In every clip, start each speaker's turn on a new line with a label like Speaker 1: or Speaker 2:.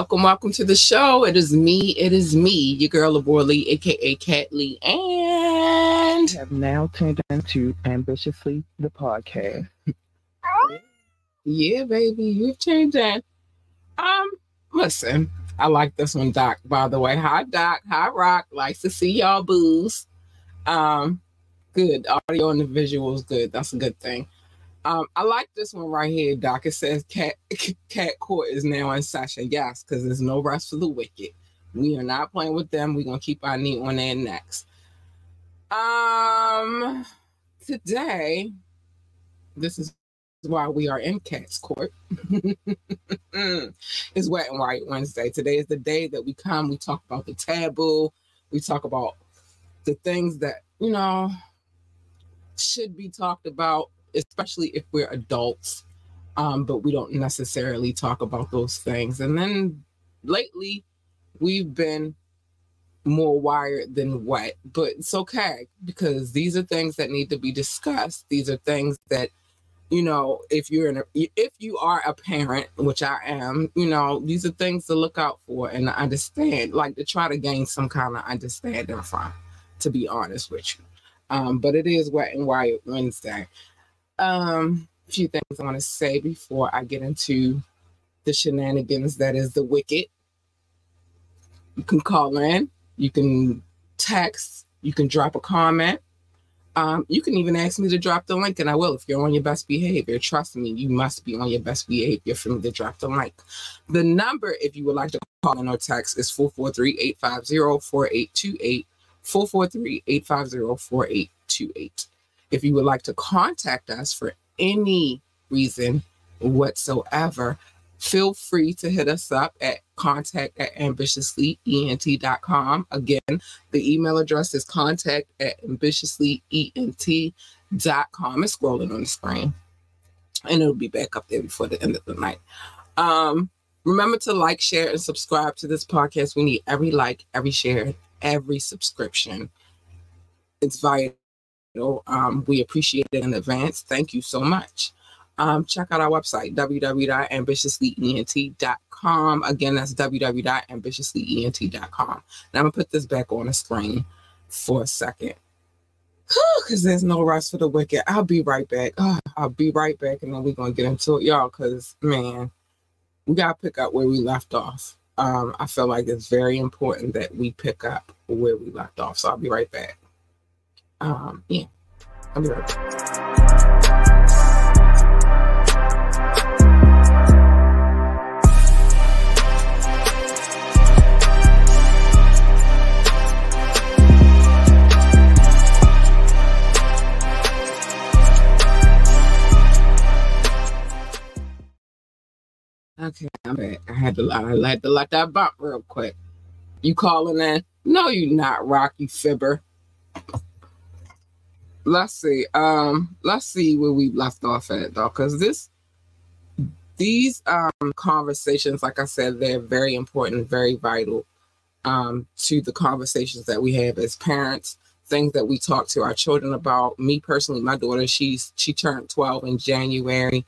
Speaker 1: Welcome, welcome to the show. It is me, it is me, your girl Labor Lee, aka Cat Lee, and
Speaker 2: have now turned into ambitiously the podcast.
Speaker 1: yeah, baby, you've turned in. Um, listen, I like this one, Doc. By the way, hi Doc, hi Rock. Likes to see y'all booze. Um, good audio and the visuals, good. That's a good thing. Um, I like this one right here, Doc. It says cat cat court is now in session. Yes, because there's no rest for the wicked. We are not playing with them. We're gonna keep our knee on their necks. Um today, this is why we are in cat's court. it's wet and wired Wednesday. Today is the day that we come, we talk about the taboo, we talk about the things that, you know, should be talked about especially if we're adults, um, but we don't necessarily talk about those things. And then lately, we've been more wired than wet, but it's okay because these are things that need to be discussed. These are things that you know if you're in a if you are a parent which i am you know these are things to look out for and understand like to try to gain some kind of understanding from to be honest with you um but it is wet and wired wednesday um, a few things I want to say before I get into the shenanigans that is the wicked. You can call in, you can text, you can drop a comment. Um, you can even ask me to drop the link, and I will if you're on your best behavior. Trust me, you must be on your best behavior for me to drop the link. The number, if you would like to call in or text, is 443 850 4828. 443 850 4828. If you would like to contact us for any reason whatsoever, feel free to hit us up at contact at ambitiouslyent.com. Again, the email address is contact at ambitiouslyent.com. It's scrolling on the screen and it'll be back up there before the end of the night. Um, remember to like, share, and subscribe to this podcast. We need every like, every share, every subscription. It's vital know, um, we appreciate it in advance. Thank you so much. Um, check out our website, www.ambitiouslyent.com. Again, that's www.ambitiouslyent.com. And I'm going to put this back on the screen for a second because there's no rest for the wicked. I'll be right back. Oh, I'll be right back, and then we're to get into it, y'all, because, man, we got to pick up where we left off. Um, I feel like it's very important that we pick up where we left off. So I'll be right back. Um, yeah, I'll be right back. Okay, I'm back. I had to I had to let that bump real quick. You calling in? No, you not, Rocky Fibber let's see. Um, let's see where we left off at though, because this these um conversations, like I said, they're very important, very vital um to the conversations that we have as parents, things that we talk to our children about. Me personally, my daughter, she's she turned 12 in January.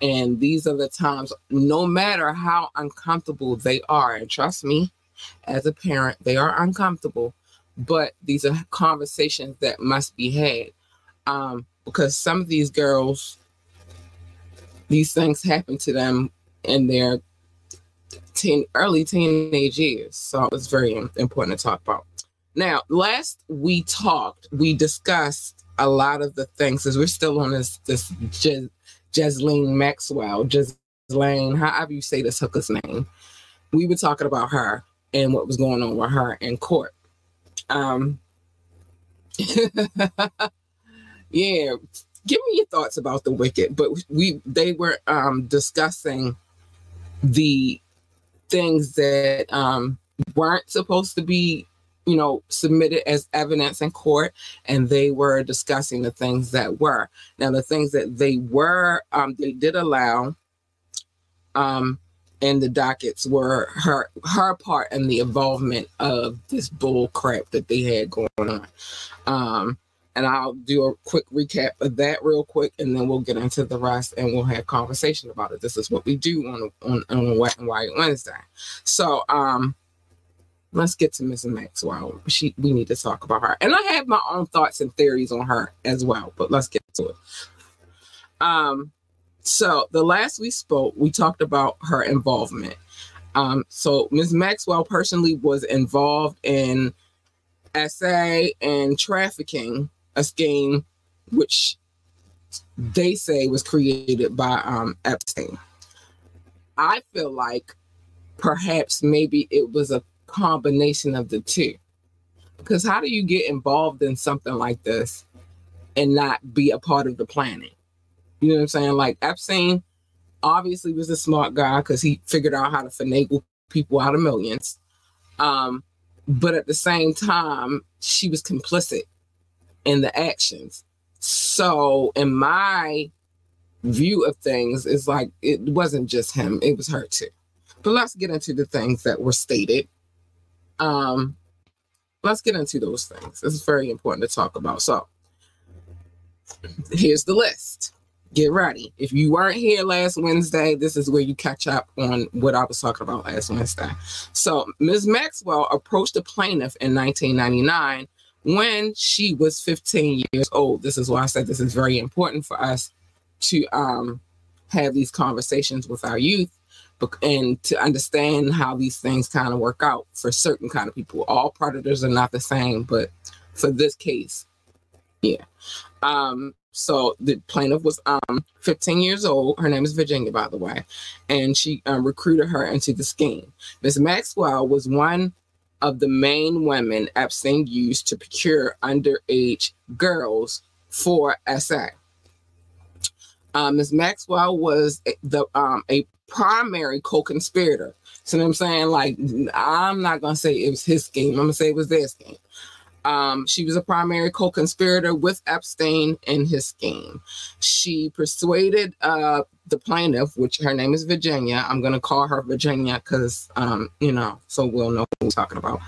Speaker 1: And these are the times, no matter how uncomfortable they are, and trust me, as a parent, they are uncomfortable, but these are conversations that must be had. Um, because some of these girls, these things happen to them in their teen, early teenage years. So it's very important to talk about. Now, last we talked, we discussed a lot of the things as we're still on this this Ghislaine Maxwell, Ghislaine, however you say this hooker's name. We were talking about her and what was going on with her in court. Um, yeah, give me your thoughts about the wicked. But we they were um, discussing the things that um, weren't supposed to be you know, submitted as evidence in court, and they were discussing the things that were. Now, the things that they were, um, they did allow, um, in the dockets were her her part and the involvement of this bull crap that they had going on. Um, and I'll do a quick recap of that real quick, and then we'll get into the rest, and we'll have conversation about it. This is what we do on on on Wet and Wired Wednesday. So, um, let's get to Mrs. Maxwell. She we need to talk about her. And I have my own thoughts and theories on her as well, but let's get to it. Um so the last we spoke, we talked about her involvement. Um so Ms. Maxwell personally was involved in SA and trafficking, a scheme which they say was created by um Epstein. I feel like perhaps maybe it was a combination of the two. Because how do you get involved in something like this and not be a part of the planning? You know what I'm saying? Like Epstein obviously was a smart guy because he figured out how to finagle people out of millions. Um, but at the same time, she was complicit in the actions. So, in my view of things, it's like it wasn't just him, it was her too. But let's get into the things that were stated um, let's get into those things. This is very important to talk about. So, here's the list. Get ready. If you weren't here last Wednesday, this is where you catch up on what I was talking about last Wednesday. So, Ms. Maxwell approached the plaintiff in 1999 when she was 15 years old. This is why I said this is very important for us to um, have these conversations with our youth and to understand how these things kind of work out for certain kind of people. All predators are not the same, but for this case, yeah. Um, so the plaintiff was um 15 years old. Her name is Virginia, by the way, and she um, recruited her into the scheme. Miss Maxwell was one of the main women Epstein used to procure underage girls for SA. Um, Ms. Maxwell was the um, a primary co-conspirator. So you know what I'm saying? Like, I'm not gonna say it was his scheme. I'm gonna say it was their scheme. Um, she was a primary co-conspirator with Epstein in his scheme. She persuaded uh, the plaintiff, which her name is Virginia. I'm gonna call her Virginia because um, you know, so we'll know who we're talking about.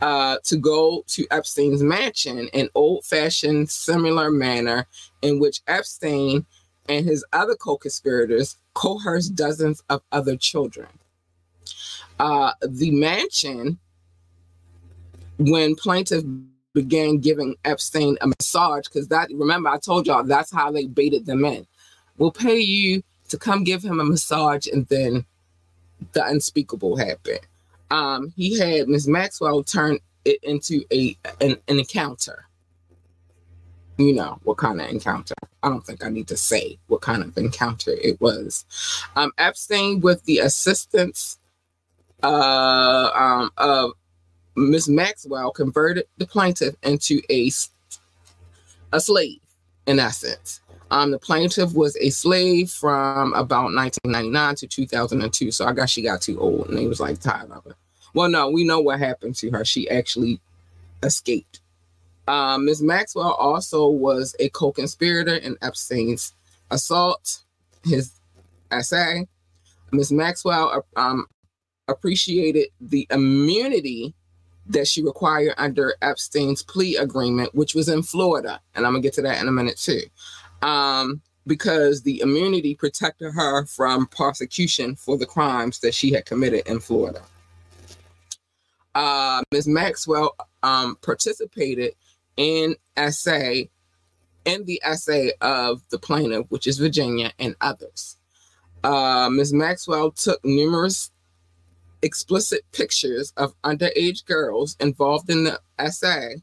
Speaker 1: Uh, to go to Epstein's mansion in old-fashioned, similar manner in which Epstein and his other co-conspirators coerced dozens of other children. Uh, the mansion, when plaintiff began giving Epstein a massage, because that remember I told y'all that's how they baited them in. We'll pay you to come give him a massage, and then the unspeakable happened. Um, he had Miss Maxwell turn it into a an, an encounter you know what kind of encounter. I don't think I need to say what kind of encounter it was. Um, Epstein, with the assistance uh, um, of Miss Maxwell, converted the plaintiff into a a slave, in essence. Um, the plaintiff was a slave from about 1999 to 2002. So I guess she got too old and he was like tired of it. Well, no, we know what happened to her. She actually escaped um, Ms. Maxwell also was a co conspirator in Epstein's assault, his essay. Ms. Maxwell um, appreciated the immunity that she required under Epstein's plea agreement, which was in Florida. And I'm going to get to that in a minute too. Um, because the immunity protected her from prosecution for the crimes that she had committed in Florida. Uh, Ms. Maxwell um, participated in essay in the essay of the plaintiff, which is Virginia, and others. Uh, Ms. Maxwell took numerous explicit pictures of underage girls involved in the essay,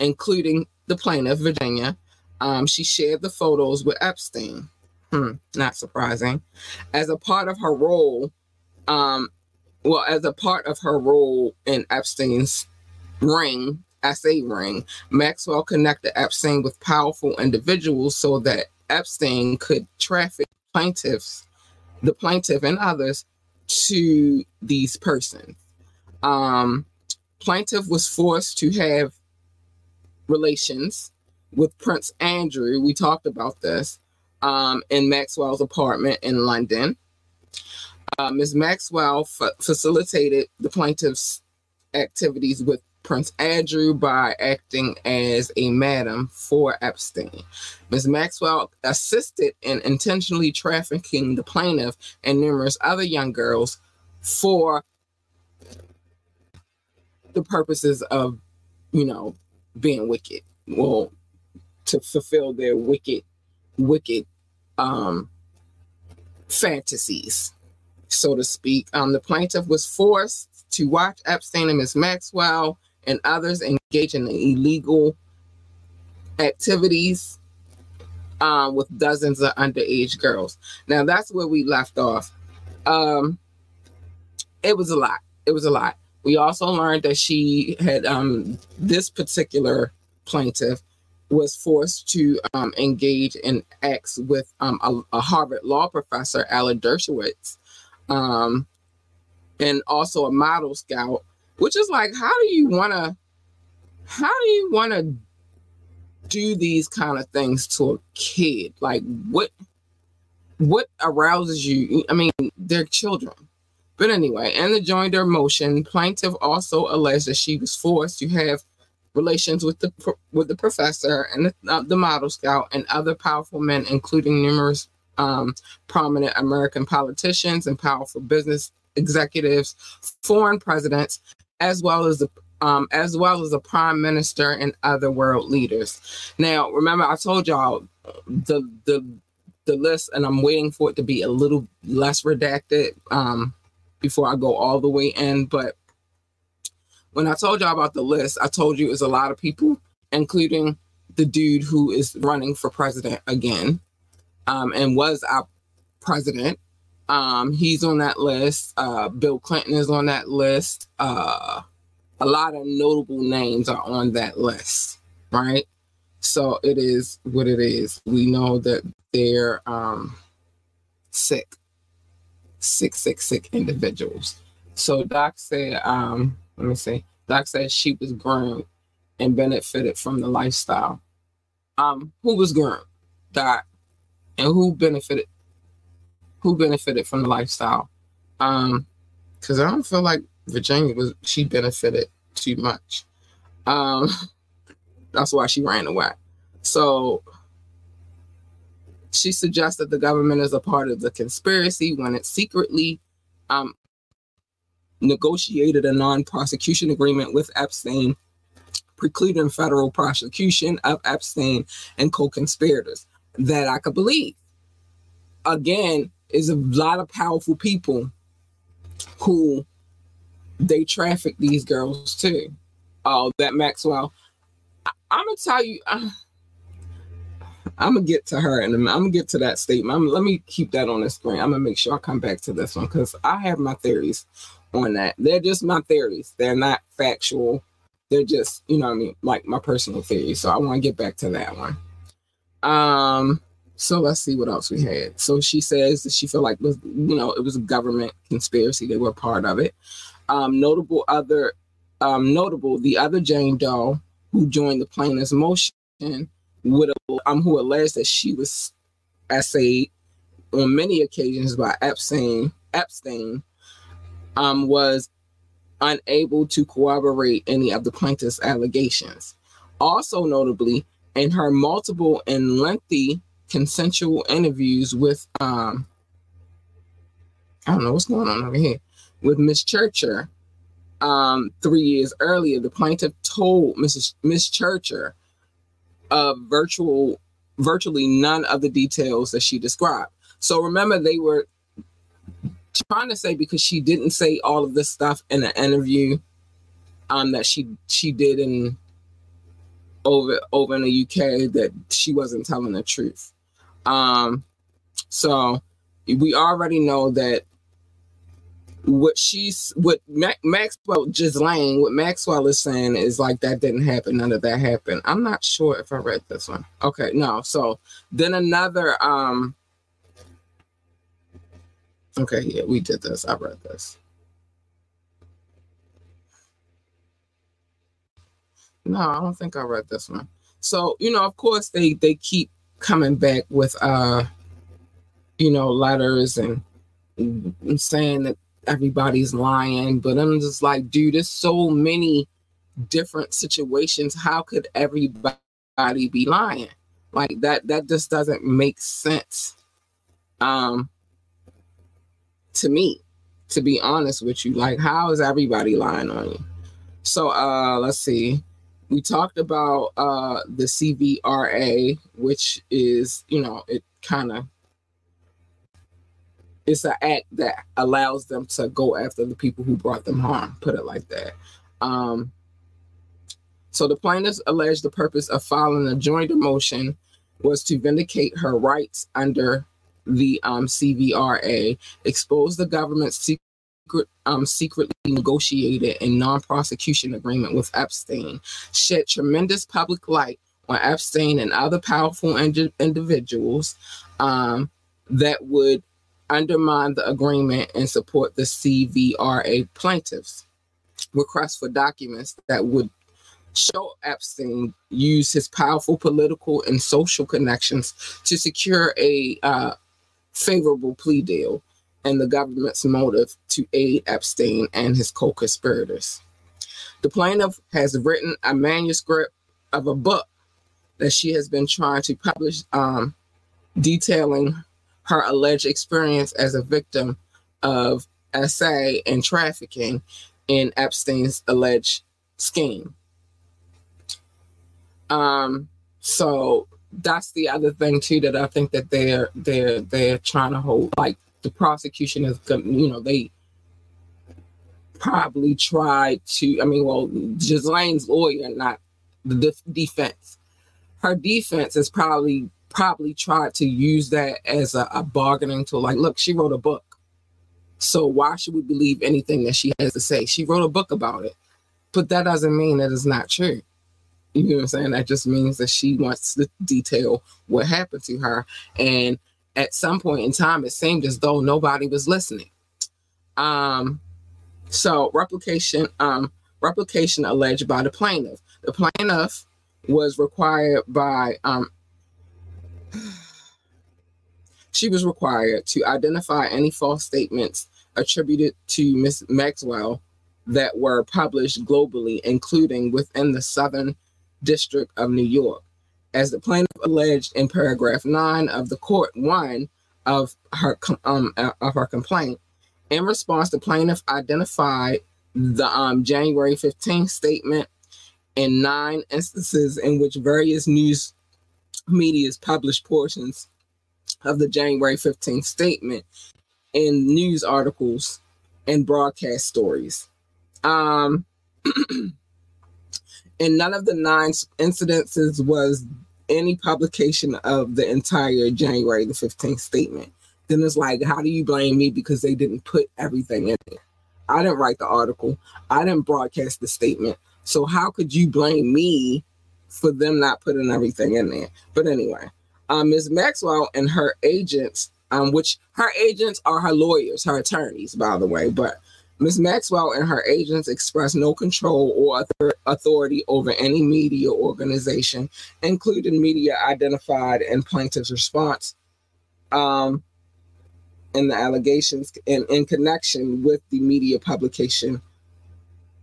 Speaker 1: including the plaintiff, Virginia. Um, she shared the photos with Epstein. Hmm, not surprising. As a part of her role, um, well, as a part of her role in Epstein's ring, essay ring, Maxwell connected Epstein with powerful individuals so that Epstein could traffic plaintiffs, the plaintiff and others to these persons. Um, plaintiff was forced to have relations with Prince Andrew. We talked about this um, in Maxwell's apartment in London. Uh, Ms. Maxwell facilitated the plaintiff's activities with Prince Andrew by acting as a madam for Epstein. Ms. Maxwell assisted in intentionally trafficking the plaintiff and numerous other young girls for the purposes of, you know, being wicked. Well, to fulfill their wicked, wicked um, fantasies, so to speak. Um, the plaintiff was forced to watch Epstein and Ms. Maxwell and others engage in illegal activities um, with dozens of underage girls. Now that's where we left off. Um, it was a lot. It was a lot. We also learned that she had um, this particular plaintiff was forced to um, engage in acts with um, a, a, Harvard law professor, Alan Dershowitz, um, and also a model scout which is like how do you want to how do you want to do these kind of things to a kid? Like what what arouses you? I mean they're children. But anyway in the joinder motion plaintiff also alleged that she was forced to have relations with the with the professor and the, uh, the model scout and other powerful men including numerous um, prominent american politicians and powerful business executives foreign presidents as well as the um, as well as the prime minister and other world leaders. Now, remember, I told y'all the the the list, and I'm waiting for it to be a little less redacted um, before I go all the way in. But when I told y'all about the list, I told you it was a lot of people, including the dude who is running for president again, um, and was our president um, he's on that list. Uh, Bill Clinton is on that list. Uh, a lot of notable names are on that list, right? So it is what it is. We know that they're um, sick, sick, sick, sick individuals. So Doc said, um, let me see. Doc said she was groomed and benefited from the lifestyle. Um, who was groomed? Doc. And who benefited who benefited from the lifestyle. Um, because I don't feel like Virginia was she benefited too much. Um, that's why she ran away. So she suggests that the government is a part of the conspiracy when it secretly um, negotiated a non-prosecution agreement with Epstein, precluding federal prosecution of Epstein and co-conspirators. That I could believe. Again, is a lot of powerful people who they traffic these girls too. Oh, that Maxwell. I, am gonna tell you. Uh, I'm gonna get to her and I'm gonna get to that statement. I'm, let me keep that on the screen. I'm gonna make sure I come back to this one because I have my theories on that. They're just my theories. They're not factual. They're just, you know, I mean, like my personal theories. So I want to get back to that one. Um, so let's see what else we had. So she says that she felt like was you know it was a government conspiracy. They were part of it. Um, notable other um, notable the other Jane Doe who joined the plaintiff's motion would um who alleged that she was essayed on many occasions by Epstein Epstein um was unable to corroborate any of the plaintiff's allegations. Also, notably, in her multiple and lengthy consensual interviews with, um, I don't know what's going on over here, with Miss Churcher, um, three years earlier, the plaintiff told Mrs. Miss Churcher of virtual, virtually none of the details that she described. So remember, they were trying to say because she didn't say all of this stuff in an interview um, that she she did in over over in the UK that she wasn't telling the truth. Um, so we already know that what she's what Ma- Maxwell Ghislaine, what Maxwell is saying is like that didn't happen, none of that happened. I'm not sure if I read this one. Okay, no. So then another um Okay, yeah, we did this. I read this. No, I don't think I read this one. So, you know, of course they they keep coming back with uh you know, letters and, saying that everybody's lying, but I'm just like, dude, there's so many different situations. How could everybody be lying? Like that that just doesn't make sense. Um to me, to be honest with you. Like, how is everybody lying on you? So uh let's see. We talked about uh the CVRA, which is, you know, it kind of it's an act that allows them to go after the people who brought them harm, put it like that. Um, so the plaintiffs alleged the purpose of filing a joint motion was to vindicate her rights under the um, CVRA, expose the government's um, secretly negotiated a non-prosecution agreement with Epstein, shed tremendous public light on Epstein and other powerful ind- individuals um, that would undermine the agreement and support the CVRA plaintiffs. Request for documents that would show Epstein used his powerful political and social connections to secure a uh, favorable plea deal and the government's motive to aid Epstein and his co conspirators. The plaintiff has written a manuscript of a book that she has been trying to publish, um, detailing her alleged experience as a victim of SA and trafficking in Epstein's alleged scheme. Um, so that's the other thing too that I think that they're they're they're trying to hold like the prosecution is you know they probably tried to I mean well Ghislaine's lawyer not the defense her defense is probably probably tried to use that as a, a bargaining tool. Like, look, she wrote a book. So why should we believe anything that she has to say? She wrote a book about it. But that doesn't mean that it's not true. You know what I'm saying? That just means that she wants to detail what happened to her. And at some point in time, it seemed as though nobody was listening. Um, so replication, um, replication alleged by the plaintiff. The plaintiff was required by um, she was required to identify any false statements attributed to Ms. Maxwell that were published globally, including within the Southern District of New York. As the plaintiff alleged in paragraph nine of the court one of her um, uh, of her complaint, in response, the plaintiff identified the um, January 15th statement in nine instances in which various news media's published portions of the January 15th statement in news articles and broadcast stories. Um, and none of the nine incidences was any publication of the entire January the 15th statement. Then it's like, how do you blame me because they didn't put everything in there? I didn't write the article, I didn't broadcast the statement. So how could you blame me for them not putting everything in there? But anyway, um, Ms. Maxwell and her agents, um, which her agents are her lawyers, her attorneys, by the way, but Ms. Maxwell and her agents expressed no control or authority over any media organization, including media identified in plaintiff's response um, and the allegations in, in connection with the media publication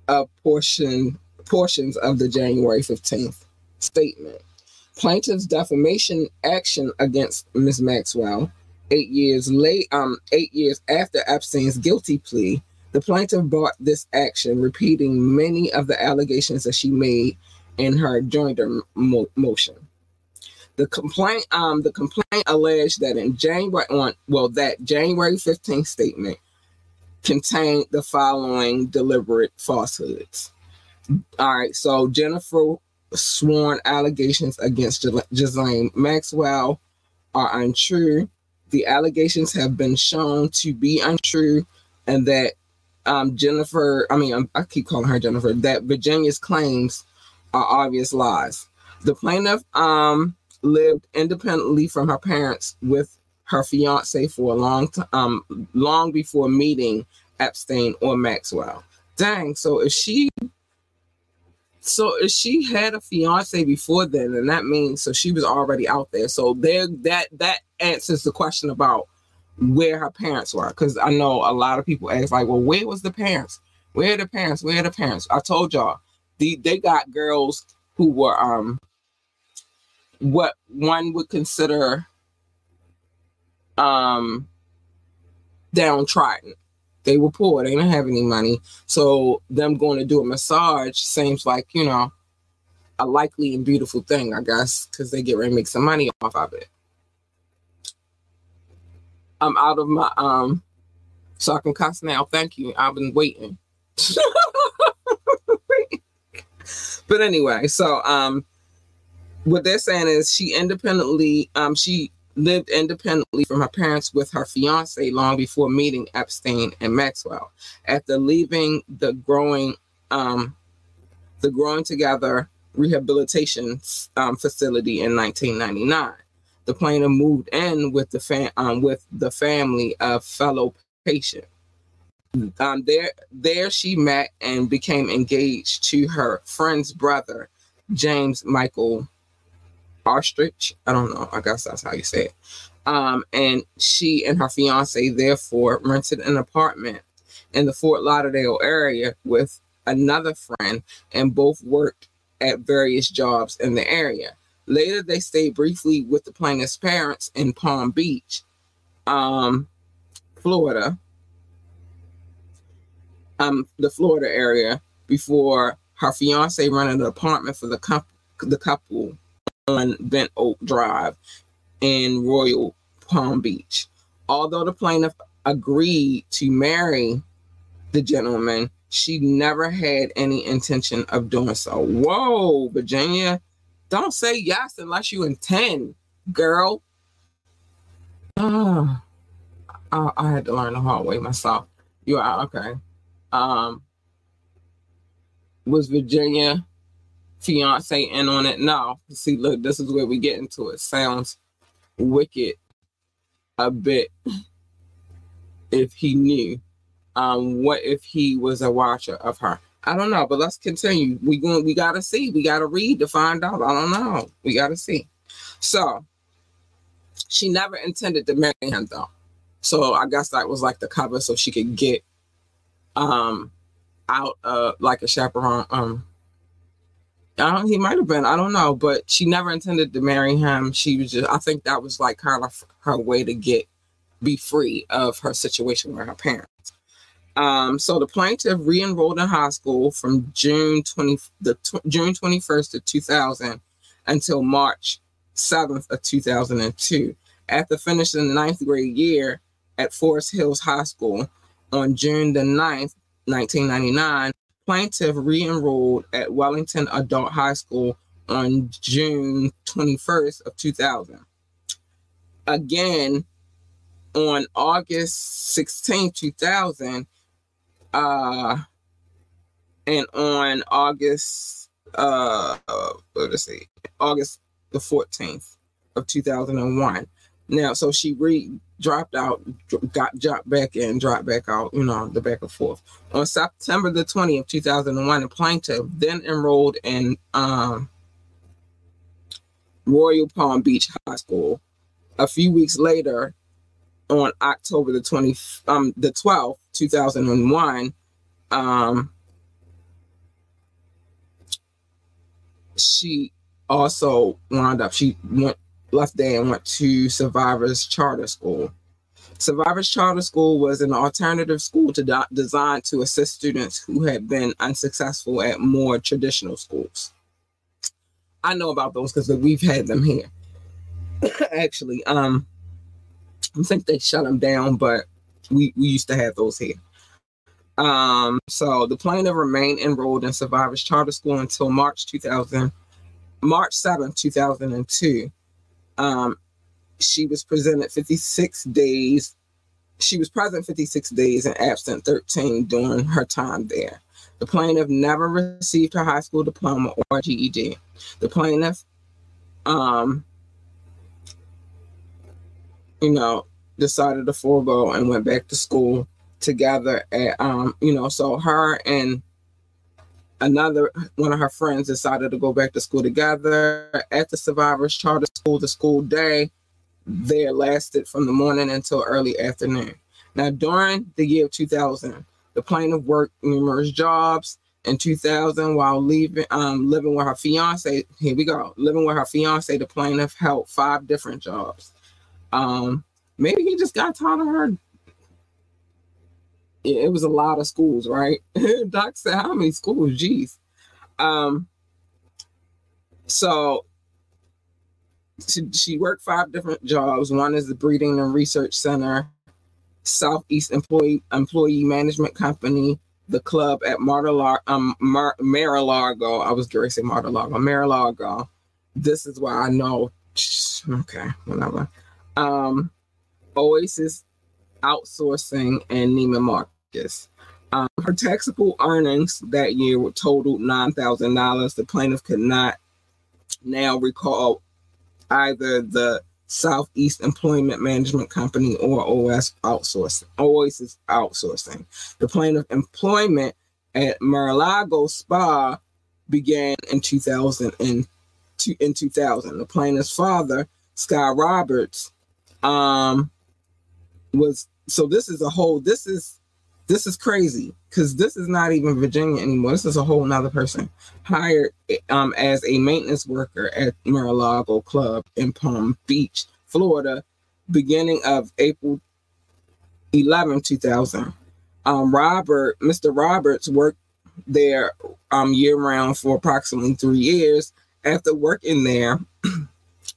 Speaker 1: a portion portions of the January 15th statement. Plaintiff's defamation action against Ms. Maxwell, eight years late, um, eight years after Epstein's guilty plea, the plaintiff brought this action, repeating many of the allegations that she made in her joinder mo- motion. The complaint, um, the complaint alleged that in January on well, that January 15th statement contained the following deliberate falsehoods. All right, so Jennifer sworn allegations against Ghislaine Maxwell are untrue. The allegations have been shown to be untrue, and that um, Jennifer, I mean, I'm, i keep calling her Jennifer, that Virginia's claims are obvious lies. The plaintiff um, lived independently from her parents with her fiance for a long time, um, long before meeting Epstein or Maxwell. Dang, so if she so if she had a fiance before then, and that means so she was already out there. So there that that answers the question about where her parents were. Because I know a lot of people ask, like, well, where was the parents? Where are the parents? Where are the parents? I told y'all, the, they got girls who were um what one would consider um downtrodden. They were poor, they didn't have any money. So them going to do a massage seems like, you know, a likely and beautiful thing, I guess, because they get ready to make some money off of it. I'm out of my um so I can cuss now. Thank you. I've been waiting. but anyway, so um what they're saying is she independently um she lived independently from her parents with her fiance long before meeting Epstein and Maxwell. After leaving the growing um the growing together rehabilitation um, facility in 1999 the plaintiff moved in with the fam- um, with the family of fellow patient. Um, there, there she met and became engaged to her friend's brother, James Michael Austrich. I don't know. I guess that's how you say it. Um, and she and her fiance therefore rented an apartment in the Fort Lauderdale area with another friend, and both worked at various jobs in the area. Later, they stayed briefly with the plaintiff's parents in Palm Beach, um, Florida, um, the Florida area, before her fiance rented an apartment for the the couple on Bent Oak Drive in Royal Palm Beach. Although the plaintiff agreed to marry the gentleman, she never had any intention of doing so. Whoa, Virginia don't say yes unless you intend, girl. Uh, I, I had to learn the hard way myself. You are okay. Um, was Virginia fiance in on it? No. See, look, this is where we get into it. Sounds wicked a bit if he knew. Um, what if he was a watcher of her? I don't know, but let's continue. We going we gotta see. We gotta read to find out. I don't know. We gotta see. So she never intended to marry him though. So I guess that was like the cover so she could get um out uh like a chaperone. Um I don't he might have been, I don't know, but she never intended to marry him. She was just I think that was like kind of her way to get be free of her situation with her parents. Um, so the plaintiff re-enrolled in high school from June 20 the June 21st of 2000 until March 7th of 2002. After finishing the ninth grade year at Forest Hills High School on June the 9th, 1999, plaintiff re-enrolled at Wellington Adult High School on June 21st of 2000. Again, on August 16, 2000, uh, and on August, uh, let us see, August the 14th of 2001. Now, so she re dropped out, got dropped back in, dropped back out, you know, the back and forth. On September the 20th, 2001, the plaintiff then enrolled in um, Royal Palm Beach High School. A few weeks later, on October the 20th, um, the 12th, 2001, um, she also wound up, she went left there and went to Survivors Charter School. Survivors Charter School was an alternative school to do- designed to assist students who had been unsuccessful at more traditional schools. I know about those because we've had them here. Actually, um, I think they shut them down, but we, we used to have those here. Um, so the plaintiff remained enrolled in Survivors Charter School until March 2000, March 7, 2002. Um, she was presented 56 days. She was present 56 days and absent 13 during her time there. The plaintiff never received her high school diploma or GED. The plaintiff, um, you know, decided to forego and went back to school together. At, um, you know, so her and another one of her friends decided to go back to school together at the survivors charter school the school day there lasted from the morning until early afternoon now during the year of 2000 the plaintiff worked numerous jobs in 2000 while leaving um, living with her fiance here we go living with her fiance the plaintiff held five different jobs um, maybe he just got tired of her it was a lot of schools, right? Doc said, how many schools? Jeez. Um, so she, she worked five different jobs. One is the Breeding and Research Center, Southeast Employee Employee Management Company, the club at Mar-a-Lago, um, Mar- Mar-a-Lago. I was going to say Mar-a-Lago, Mar-a-Lago. This is why I know. Okay, whatever. Um, Oasis Outsourcing and Neiman Marcus. Um, her taxable earnings that year were totaled $9,000. The plaintiff could not now recall either the Southeast Employment Management Company or OS outsourcing, Oasis outsourcing. The plaintiff employment at Mar-a-Lago Spa began in 2000 and in 2000. The plaintiff's father, Sky Roberts, um, was so this is a whole this is this is crazy because this is not even Virginia anymore. This is a whole nother person hired um, as a maintenance worker at Mar-a-Lago Club in Palm Beach, Florida, beginning of April 11, 2000. Um, Robert, Mr. Roberts worked there um, year round for approximately three years. After working there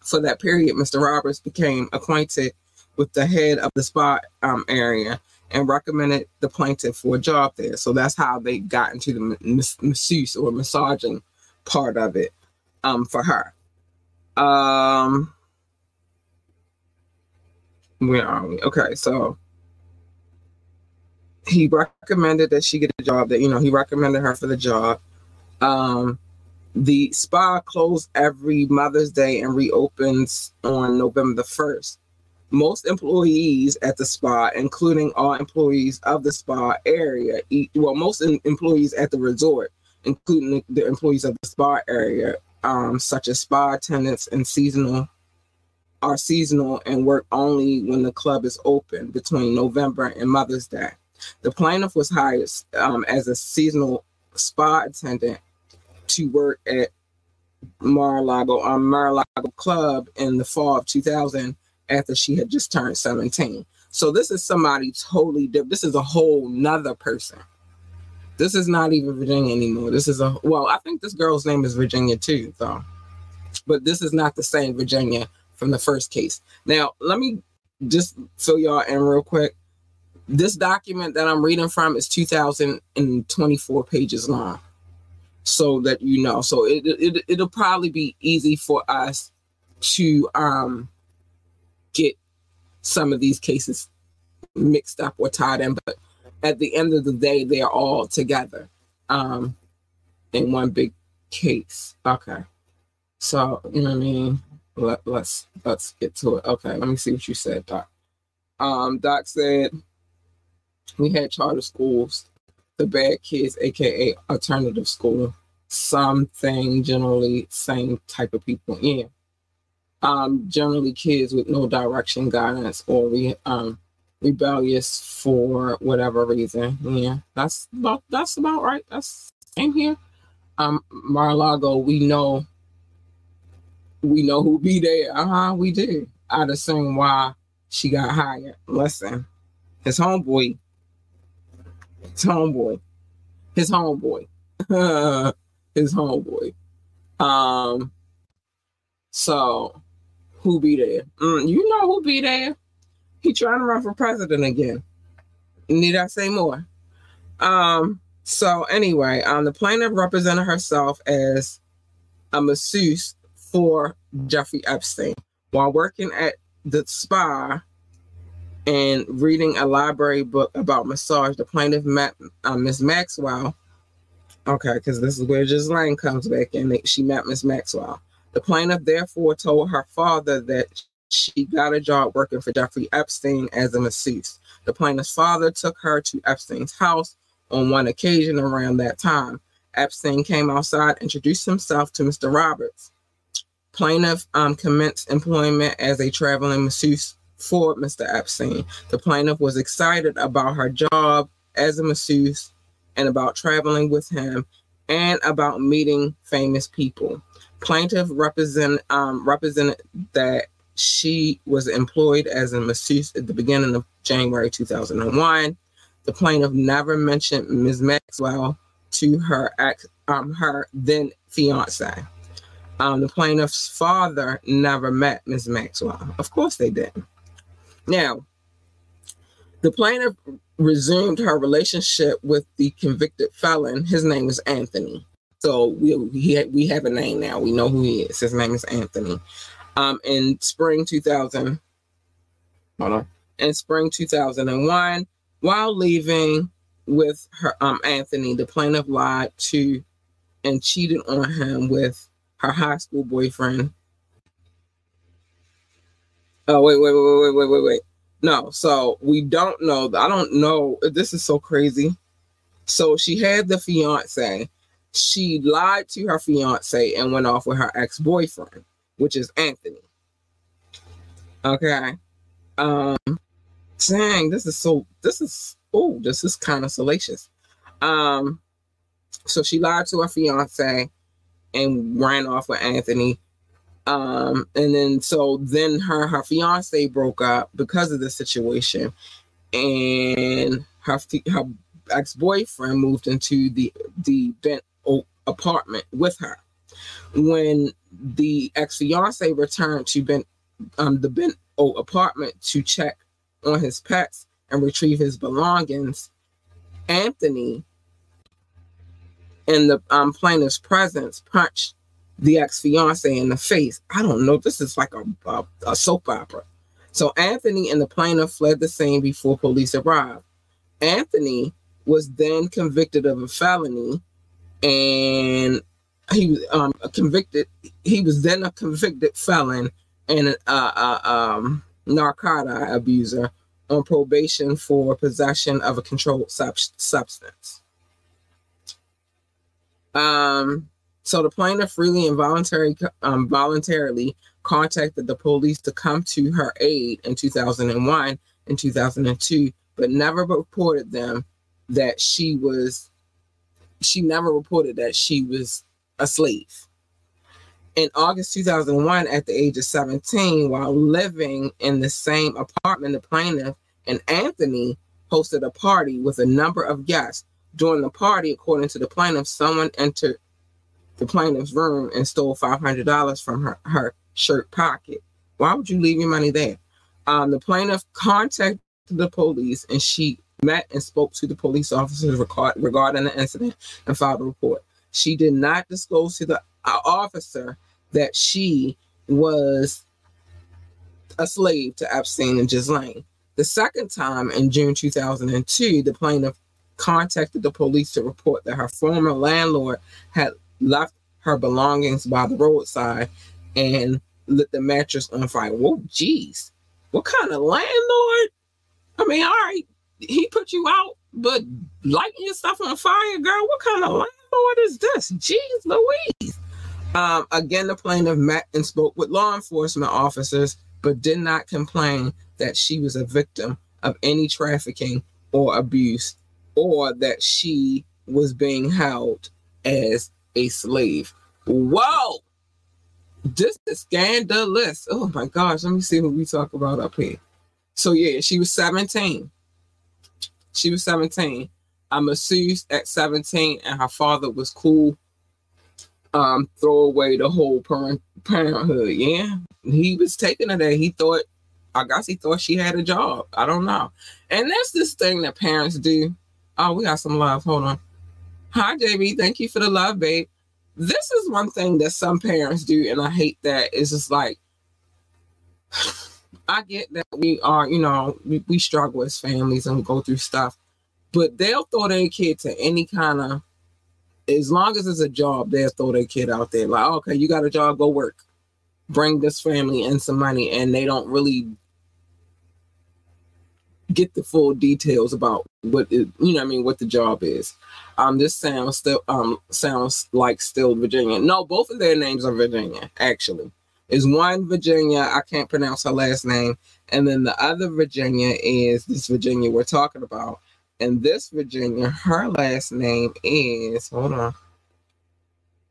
Speaker 1: for that period, Mr. Roberts became acquainted with the head of the spa um, area and recommended the plaintiff for a job there. So that's how they got into the masseuse or massaging part of it um, for her. Um, where are we? Okay, so he recommended that she get a job. That you know, he recommended her for the job. Um, the spa closed every Mother's Day and reopens on November the first most employees at the spa, including all employees of the spa area, well, most employees at the resort, including the employees of the spa area, um, such as spa attendants and seasonal, are seasonal and work only when the club is open between November and Mother's Day. The plaintiff was hired um, as a seasonal spa attendant to work at Mar-a-Lago, um, Mar-a-Lago Club in the fall of 2000 after she had just turned 17. So this is somebody totally different. This is a whole nother person. This is not even Virginia anymore. This is a well, I think this girl's name is Virginia too, though. But this is not the same Virginia from the first case. Now, let me just fill y'all in real quick. This document that I'm reading from is 2024 pages long. So that you know. So it, it it'll probably be easy for us to um some of these cases mixed up or tied in, but at the end of the day, they're all together um, in one big case. Okay. So, you know what I mean? Let, let's let's get to it. Okay, let me see what you said, Doc. Um, Doc said we had charter schools, the bad kids, aka alternative school, something generally same type of people in um, generally kids with no direction, guidance, or re, um, rebellious for whatever reason. Yeah, that's about that's about right. That's same here. um Mar-a-Lago, we know we know who be there. Uh-huh, we did. I'd assume why she got hired. Listen, his homeboy, his homeboy, his homeboy, his homeboy. Um, so who be there? Mm, you know who be there? He trying to run for president again. Need I say more? Um, so anyway, um, the plaintiff represented herself as a masseuse for Jeffrey Epstein while working at the spa and reading a library book about massage. The plaintiff met uh, Miss Maxwell. Okay, because this is where Ghislaine comes back in. She met Miss Maxwell. The plaintiff therefore told her father that she got a job working for Jeffrey Epstein as a masseuse. The plaintiff's father took her to Epstein's house on one occasion around that time. Epstein came outside, introduced himself to Mr. Roberts. Plaintiff um, commenced employment as a traveling masseuse for Mr. Epstein. The plaintiff was excited about her job as a masseuse and about traveling with him and about meeting famous people. Plaintiff represent, um, represented that she was employed as a masseuse at the beginning of January 2001. The plaintiff never mentioned Ms. Maxwell to her ex, um, her then fiance. Um, the plaintiff's father never met Ms. Maxwell. Of course they didn't. Now, the plaintiff resumed her relationship with the convicted felon. His name is Anthony. So we he, we have a name now. We know who he is. His name is Anthony. Um, in spring 2000, hold on. In spring 2001, while leaving with her um Anthony, the plaintiff lied to and cheated on him with her high school boyfriend. Oh wait, wait, wait, wait, wait, wait, wait. No, so we don't know. I don't know. This is so crazy. So she had the fiance. She lied to her fiance and went off with her ex-boyfriend, which is Anthony. Okay. Um dang, this is so this is oh, this is kind of salacious. Um so she lied to her fiance and ran off with Anthony. Um, and then so then her her fiance broke up because of the situation, and her her ex boyfriend moved into the the apartment with her. When the ex fiance returned to Bent um the Bent Oak apartment to check on his pets and retrieve his belongings, Anthony in the um, plaintiff's presence punched the ex fiance in the face. I don't know. This is like a, a, a soap opera. So Anthony and the plaintiff fled the scene before police arrived. Anthony was then convicted of a felony and he was um, convicted. He was then a convicted felon and a, a, a um, narcotic abuser on probation for possession of a controlled sub- substance. Um, so the plaintiff freely and voluntarily, um, voluntarily contacted the police to come to her aid in 2001 and 2002, but never reported them that she was. She never reported that she was a slave. In August 2001, at the age of 17, while living in the same apartment, the plaintiff and Anthony hosted a party with a number of guests during the party, according to the plaintiff, someone entered the plaintiff's room and stole $500 from her, her shirt pocket. Why would you leave your money there? Um, the plaintiff contacted the police and she met and spoke to the police officers regarding the incident and filed a report. She did not disclose to the uh, officer that she was a slave to Epstein and Ghislaine. The second time in June 2002, the plaintiff contacted the police to report that her former landlord had left her belongings by the roadside and lit the mattress on fire. Whoa, geez. What kind of landlord? I mean, all right, he put you out, but lighting stuff on fire, girl, what kind of landlord is this? Jeez Louise. Um, again, the plaintiff met and spoke with law enforcement officers, but did not complain that she was a victim of any trafficking or abuse or that she was being held as a slave. Whoa! This is scandalous. Oh my gosh, let me see what we talk about up here. So yeah, she was 17. She was 17. A masseuse at 17, and her father was cool. Um, throw away the whole parent parenthood. Yeah, he was taking her there. He thought, I guess he thought she had a job. I don't know. And that's this thing that parents do. Oh, we got some love. Hold on. Hi, JB. Thank you for the love, babe. This is one thing that some parents do, and I hate that. It's just like, I get that we are, you know, we, we struggle as families and go through stuff, but they'll throw their kid to any kind of, as long as it's a job, they'll throw their kid out there. Like, okay, you got a job, go work, bring this family in some money, and they don't really get the full details about what it, you know I mean what the job is. Um this sounds still um sounds like still Virginia. No, both of their names are Virginia actually. Is one Virginia, I can't pronounce her last name, and then the other Virginia is this Virginia we're talking about. And this Virginia, her last name is hold on.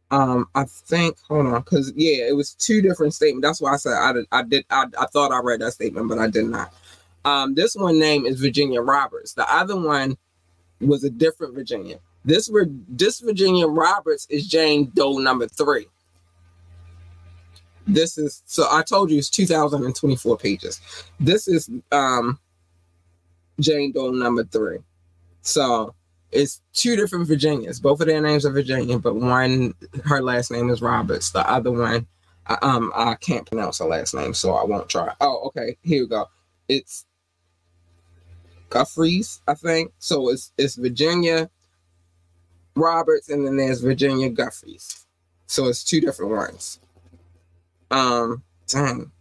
Speaker 1: Um, I think hold on, because yeah, it was two different statements. That's why I said I did I did I, I thought I read that statement, but I did not. Um, this one name is Virginia Roberts. The other one was a different Virginia. This this Virginia Roberts is Jane Doe number three. This is so I told you it's 2024 pages. This is um Jane Doe number three. So it's two different Virginias. Both of their names are Virginia, but one her last name is Roberts. The other one, um, I can't pronounce her last name, so I won't try. Oh, okay, here we go. It's Guffreys, I think. So it's it's Virginia Roberts, and then there's Virginia Guffreys. So it's two different ones. Um, dang,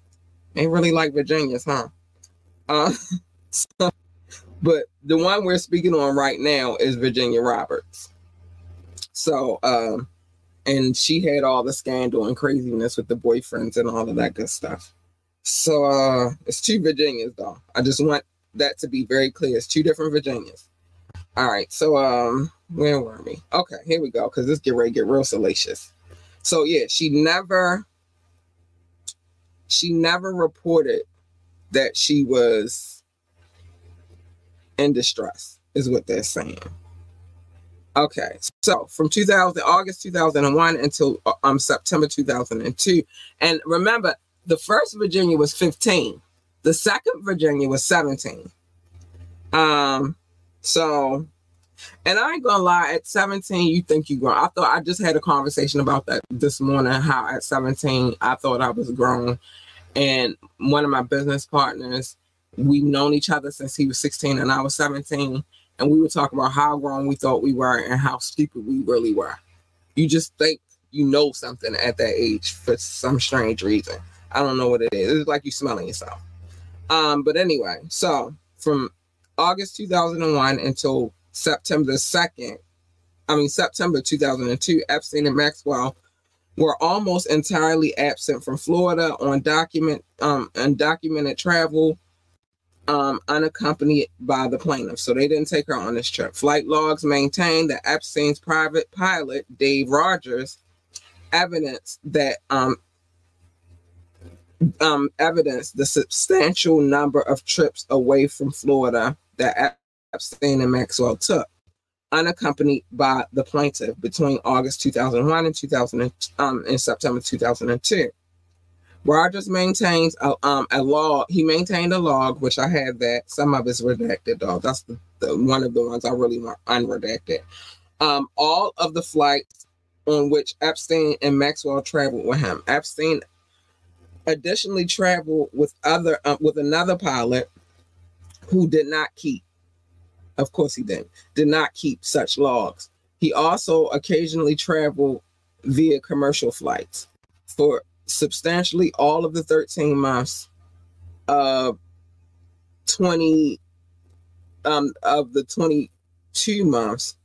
Speaker 1: they really like Virginias, huh? Uh, so, but the one we're speaking on right now is Virginia Roberts. So, um, and she had all the scandal and craziness with the boyfriends and all of that good stuff. So, uh, it's two Virginias though. I just want that to be very clear. It's two different Virginias. All right, so um, where were we? Okay, here we go. Because this get ready get real salacious. So yeah, she never, she never reported that she was in distress. Is what they're saying. Okay, so from 2000 August 2001 until um September 2002, and remember the first Virginia was 15. The second Virginia was 17. Um, so and I ain't gonna lie, at 17, you think you grown. I thought I just had a conversation about that this morning, how at 17 I thought I was grown. And one of my business partners, we've known each other since he was 16 and I was 17. And we were talking about how grown we thought we were and how stupid we really were. You just think you know something at that age for some strange reason. I don't know what it is. It's like you smelling yourself. Um, but anyway, so from August 2001 until September 2nd, I mean September 2002, Epstein and Maxwell were almost entirely absent from Florida on document um undocumented travel um unaccompanied by the plaintiff. So they didn't take her on this trip. Flight logs maintain that Epstein's private pilot, Dave Rogers, evidence that um um, evidence the substantial number of trips away from Florida that Epstein and Maxwell took, unaccompanied by the plaintiff between August 2001 and 2000 um, September 2002. Rogers maintains a, um, a log. He maintained a log, which I had that. Some of it's redacted, though. That's the, the one of the ones I really want unredacted. Um, all of the flights on which Epstein and Maxwell traveled with him. Epstein additionally traveled with other uh, with another pilot who did not keep of course he didn't did not keep such logs he also occasionally traveled via commercial flights for substantially all of the 13 months of 20 um of the 22 months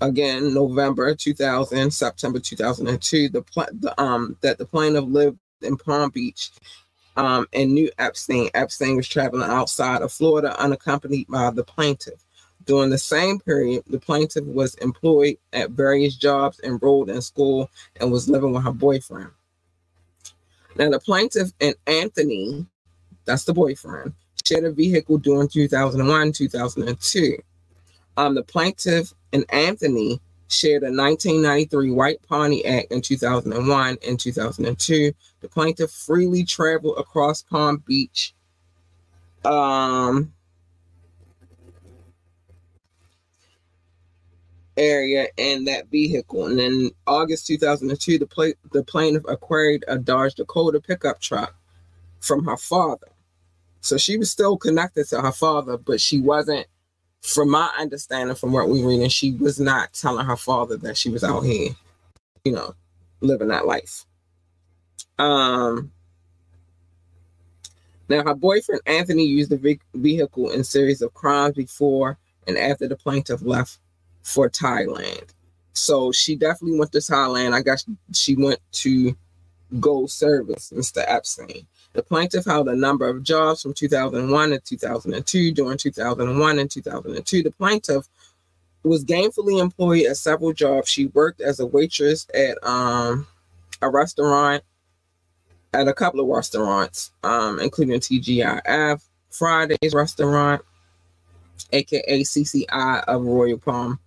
Speaker 1: again november 2000 september 2002 the, pl- the um that the plaintiff lived in Palm Beach um, and knew Epstein. Epstein was traveling outside of Florida unaccompanied by the plaintiff. During the same period, the plaintiff was employed at various jobs, enrolled in school, and was living with her boyfriend. Now, the plaintiff and Anthony, that's the boyfriend, shared a vehicle during 2001 2002. Um, the plaintiff and Anthony shared a 1993 white Pontiac in 2001 and 2002. The plaintiff freely traveled across Palm Beach. Um, area and that vehicle. And in August 2002, the, pla- the plaintiff acquired a Dodge Dakota pickup truck from her father. So she was still connected to her father, but she wasn't, from my understanding, from what we read, and she was not telling her father that she was out here, you know, living that life. Um, now, her boyfriend Anthony used the vehicle in series of crimes before and after the plaintiff left for Thailand. So she definitely went to Thailand. I guess she went to Gold Service, Mr. Epstein. The plaintiff held a number of jobs from 2001 to 2002. During 2001 and 2002, the plaintiff was gainfully employed at several jobs. She worked as a waitress at um, a restaurant, at a couple of restaurants, um, including TGIF, Friday's Restaurant, aka CCI of Royal Palm,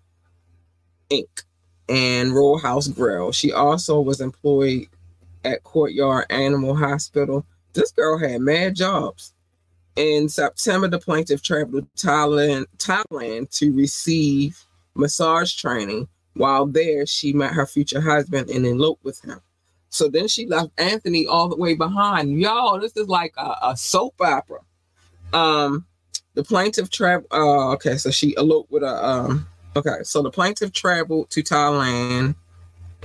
Speaker 1: Inc. and Roadhouse Grill. She also was employed at Courtyard Animal Hospital. This girl had mad jobs. In September, the plaintiff traveled to Thailand, Thailand to receive massage training. While there, she met her future husband and eloped with him. So then she left Anthony all the way behind. Y'all, this is like a, a soap opera. Um, the plaintiff traveled. Uh, okay, so she eloped with a um Okay, so the plaintiff traveled to Thailand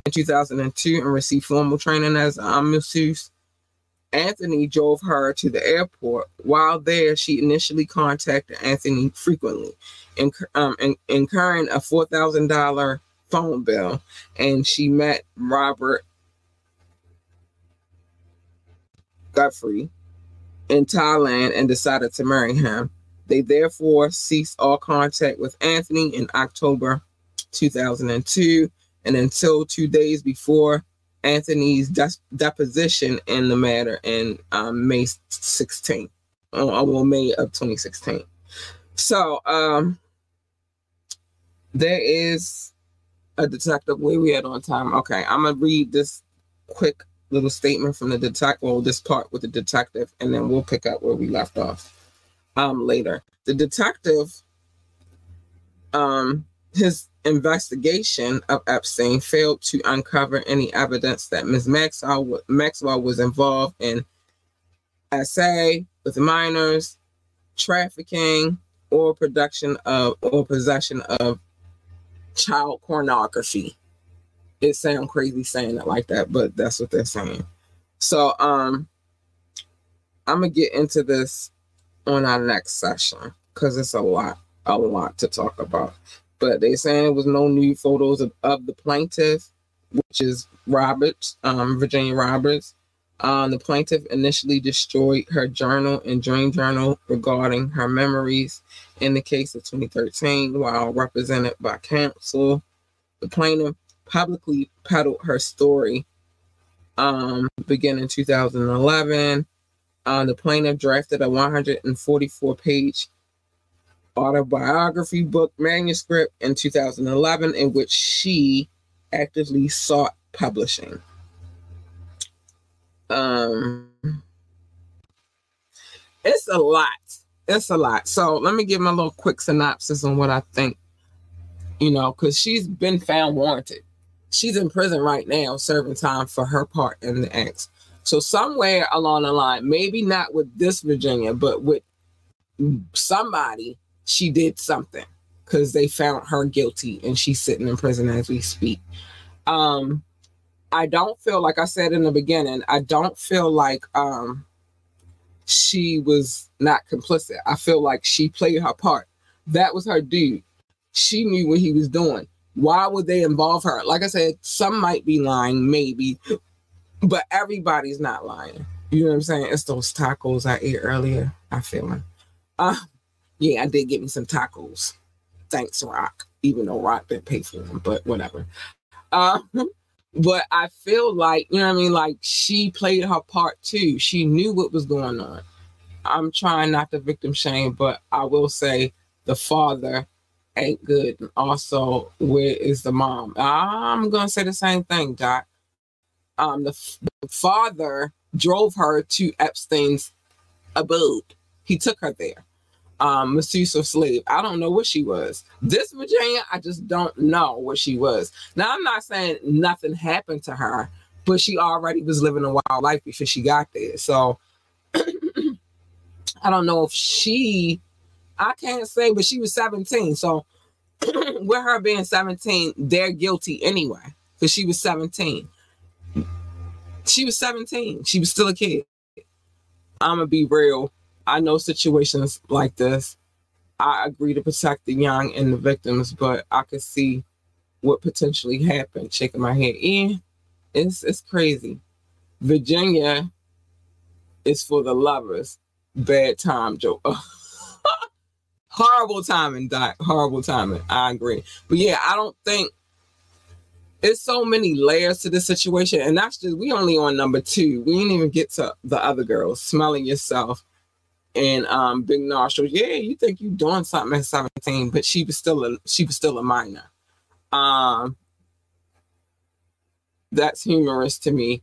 Speaker 1: in 2002 and received formal training as a masseuse. Anthony drove her to the airport. While there, she initially contacted Anthony frequently, inc- um, in- incurring a $4,000 phone bill, and she met Robert Godfrey in Thailand and decided to marry him. They therefore ceased all contact with Anthony in October 2002 and until two days before Anthony's de- deposition in the matter in um, May 16th, uh, well, May of 2016. So um, there is a detective. Where we at on time? Okay, I'm gonna read this quick little statement from the detective. Well, this part with the detective, and then we'll pick up where we left off um, later. The detective, um, his investigation of Epstein failed to uncover any evidence that Ms. Maxwell, Maxwell was involved in SA with minors, trafficking, or production of or possession of child pornography. It sounds crazy saying it like that, but that's what they're saying. So um I'm gonna get into this on our next session because it's a lot, a lot to talk about. But they saying it was no new photos of, of the plaintiff, which is Roberts, um, Virginia Roberts. Um, the plaintiff initially destroyed her journal and dream journal regarding her memories in the case of 2013 while represented by counsel. The plaintiff publicly peddled her story um, beginning 2011 uh, the plaintiff drafted a 144 page autobiography book manuscript in 2011 in which she actively sought publishing. Um, it's a lot. It's a lot. So let me give my little quick synopsis on what I think. You know, because she's been found wanted. She's in prison right now, serving time for her part in the acts. So somewhere along the line, maybe not with this Virginia, but with somebody, she did something because they found her guilty and she's sitting in prison as we speak. Um, I don't feel like I said in the beginning, I don't feel like um she was not complicit. I feel like she played her part. That was her dude. She knew what he was doing. Why would they involve her? Like I said, some might be lying, maybe, but everybody's not lying. You know what I'm saying? It's those tacos I ate earlier. I feel them. Uh, yeah, I did get me some tacos. thanks Rock, even though Rock didn't pay for them, but whatever. Um, but I feel like, you know what I mean? Like she played her part too. She knew what was going on. I'm trying not to victim shame, but I will say the father ain't good. And also, where is the mom? I'm gonna say the same thing, Doc. Um, the, the father drove her to Epstein's abode. He took her there. Um, masseuse or slave. I don't know what she was. This Virginia, I just don't know what she was. Now, I'm not saying nothing happened to her, but she already was living a wild life before she got there. So I don't know if she, I can't say, but she was 17. So with her being 17, they're guilty anyway because she was 17. She was 17. She was still a kid. I'm gonna be real. I know situations like this. I agree to protect the young and the victims, but I could see what potentially happened. Shaking my head, yeah, it's it's crazy. Virginia is for the lovers. Bad time, Joe. horrible timing, Doc. Horrible timing. I agree. But yeah, I don't think it's so many layers to this situation. And that's just we only on number two. We didn't even get to the other girls, smelling yourself and um big nostrils. Yeah, you think you're doing something at 17, but she was still a she was still a minor. Um that's humorous to me.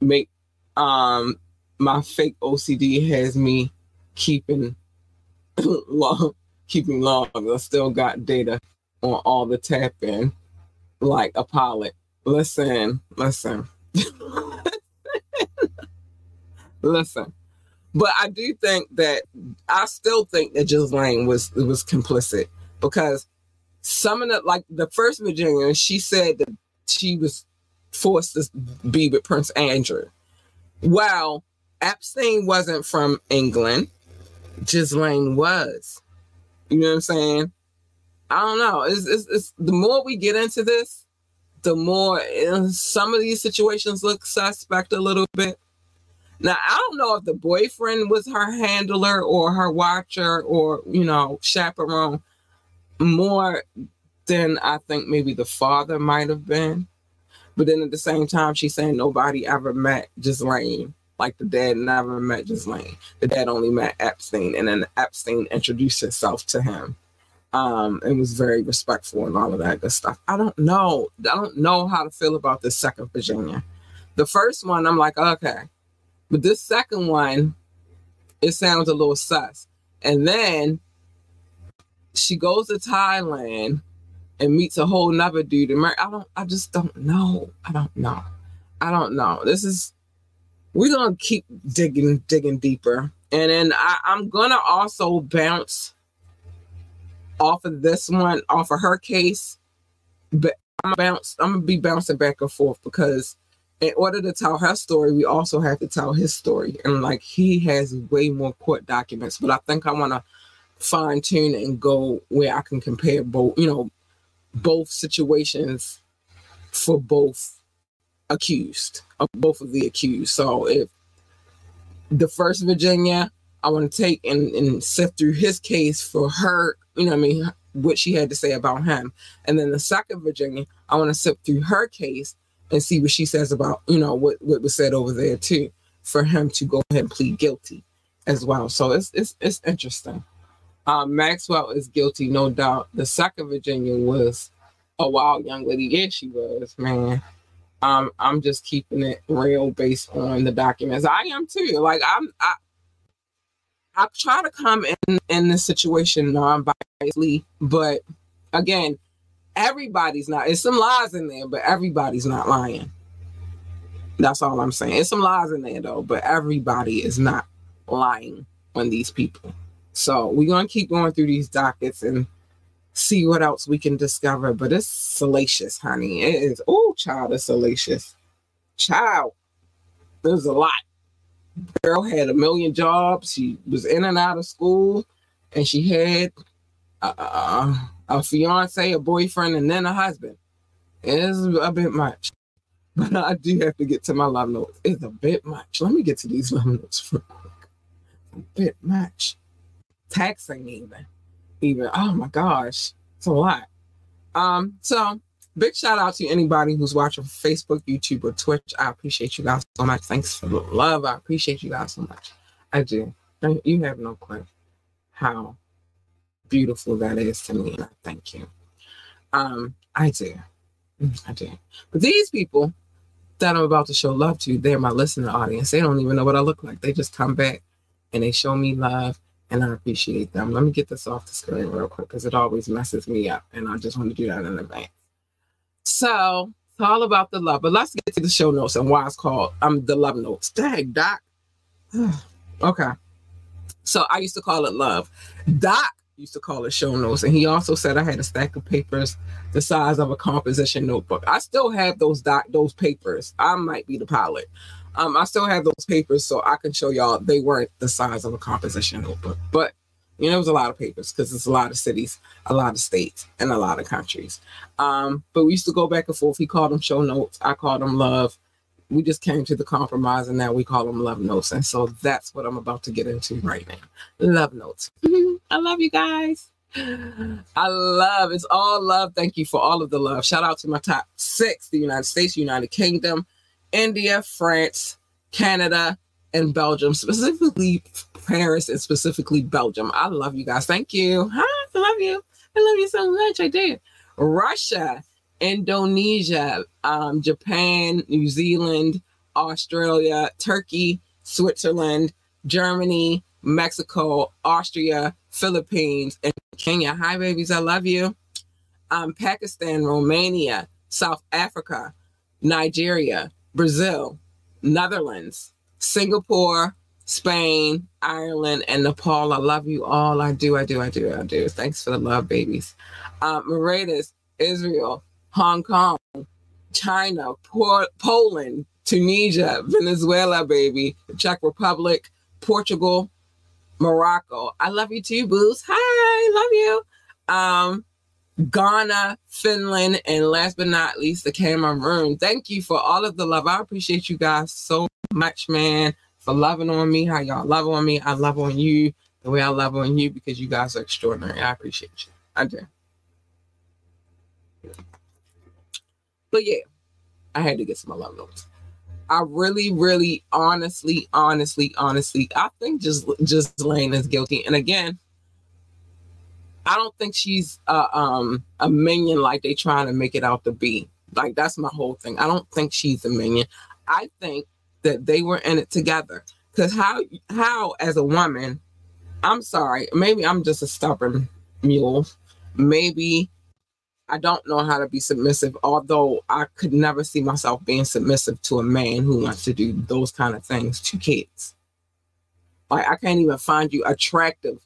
Speaker 1: Make um my fake OCD has me keeping long, keeping logs. I still got data on all the tapping, like a pilot. Listen, listen, listen. But I do think that I still think that Ghislaine was was complicit because some of the like the first Virginia, she said that she was forced to be with Prince Andrew. Well, Epstein wasn't from England. Ghislaine was. You know what I'm saying? I don't know. It's, it's, it's the more we get into this, the more uh, some of these situations look suspect a little bit. Now, I don't know if the boyfriend was her handler or her watcher or, you know, chaperone more than I think maybe the father might have been. But then at the same time, she's saying nobody ever met Ghislaine like the dad never met Ghislaine. The dad only met Epstein, and then Epstein introduced himself to him. Um, and was very respectful and all of that good stuff. I don't know. I don't know how to feel about this second Virginia. The first one, I'm like, okay. But this second one, it sounds a little sus. And then she goes to Thailand and meets a whole nother dude. And I don't, I just don't know. I don't know. I don't know. This is we're gonna keep digging, digging deeper. And then I, I'm gonna also bounce off of this one, off of her case. But I'm gonna I'm gonna be bouncing back and forth because in order to tell her story, we also have to tell his story. And like he has way more court documents, but I think I wanna fine tune and go where I can compare both, you know, both situations for both accused of both of the accused. So if the first Virginia, I want to take and, and sift through his case for her, you know what I mean, what she had to say about him. And then the second Virginia, I want to sift through her case and see what she says about, you know, what, what was said over there too, for him to go ahead and plead guilty as well. So it's it's it's interesting. Um, Maxwell is guilty, no doubt. The second Virginia was a wild young lady. Yeah, she was, man um, I'm just keeping it real based on the documents. I am too. Like I'm, I, I try to come in in this situation non-biasedly, but again, everybody's not. It's some lies in there, but everybody's not lying. That's all I'm saying. It's some lies in there though, but everybody is not lying on these people. So we're gonna keep going through these dockets and see what else we can discover. But it's salacious, honey. It is, oh, child, it's salacious. Child, there's a lot. Girl had a million jobs. She was in and out of school, and she had a, a fiance, a boyfriend, and then a husband. It's a bit much. But I do have to get to my love notes. It's a bit much. Let me get to these love notes quick. A bit much. Taxing even even oh my gosh It's a lot. Um, so big shout out to anybody who's watching Facebook, YouTube, or Twitch. I appreciate you guys so much. Thanks for the love. I appreciate you guys so much. I do. You have no clue how beautiful that is to me, thank you. Um, I do. I do. But these people that I'm about to show love to, they're my listening audience. They don't even know what I look like. They just come back and they show me love and I appreciate them. Let me get this off the screen real quick because it always messes me up and I just want to do that in advance. So it's all about the love. But let's get to the show notes and why it's called um the love notes. Dang, Doc. okay. So I used to call it love. Doc used to call it show notes. And he also said I had a stack of papers the size of a composition notebook. I still have those doc those papers. I might be the pilot. Um, I still have those papers so I can show y'all they weren't the size of a composition notebook. But you know, it was a lot of papers because it's a lot of cities, a lot of states, and a lot of countries. Um, but we used to go back and forth. He called them show notes. I called them love we just came to the compromise and now we call them love notes. And so that's what I'm about to get into right now. Love notes. I love you guys. I love it's all love. Thank you for all of the love. Shout out to my top six: the United States, United Kingdom, India, France, Canada, and Belgium. Specifically Paris and specifically Belgium. I love you guys. Thank you. Hi, I love you. I love you so much. I did. Russia, Indonesia, um, Japan, New Zealand, Australia, Turkey, Switzerland, Germany, Mexico, Austria, Philippines, and Kenya. Hi, babies. I love you. Um, Pakistan, Romania, South Africa, Nigeria, Brazil, Netherlands, Singapore, Spain, Ireland, and Nepal. I love you all. I do, I do, I do, I do. Thanks for the love, babies. Um, Mauritius, Israel, Hong Kong, China, Por- Poland, Tunisia, Venezuela, baby, Czech Republic, Portugal, Morocco. I love you too, Booze. Hi, love you. Um, Ghana, Finland, and last but not least, the Cameroon. Thank you for all of the love. I appreciate you guys so much, man, for loving on me. How y'all love on me. I love on you the way I love on you because you guys are extraordinary. I appreciate you. I do. But yeah, I had to get some love notes. I really, really, honestly, honestly, honestly, I think just Ghislaine is guilty. And again, I don't think she's a, um, a minion like they trying to make it out to be. Like that's my whole thing. I don't think she's a minion. I think that they were in it together. Cause how how as a woman, I'm sorry, maybe I'm just a stubborn mule. Maybe I don't know how to be submissive, although I could never see myself being submissive to a man who wants to do those kind of things to kids. Like I can't even find you attractive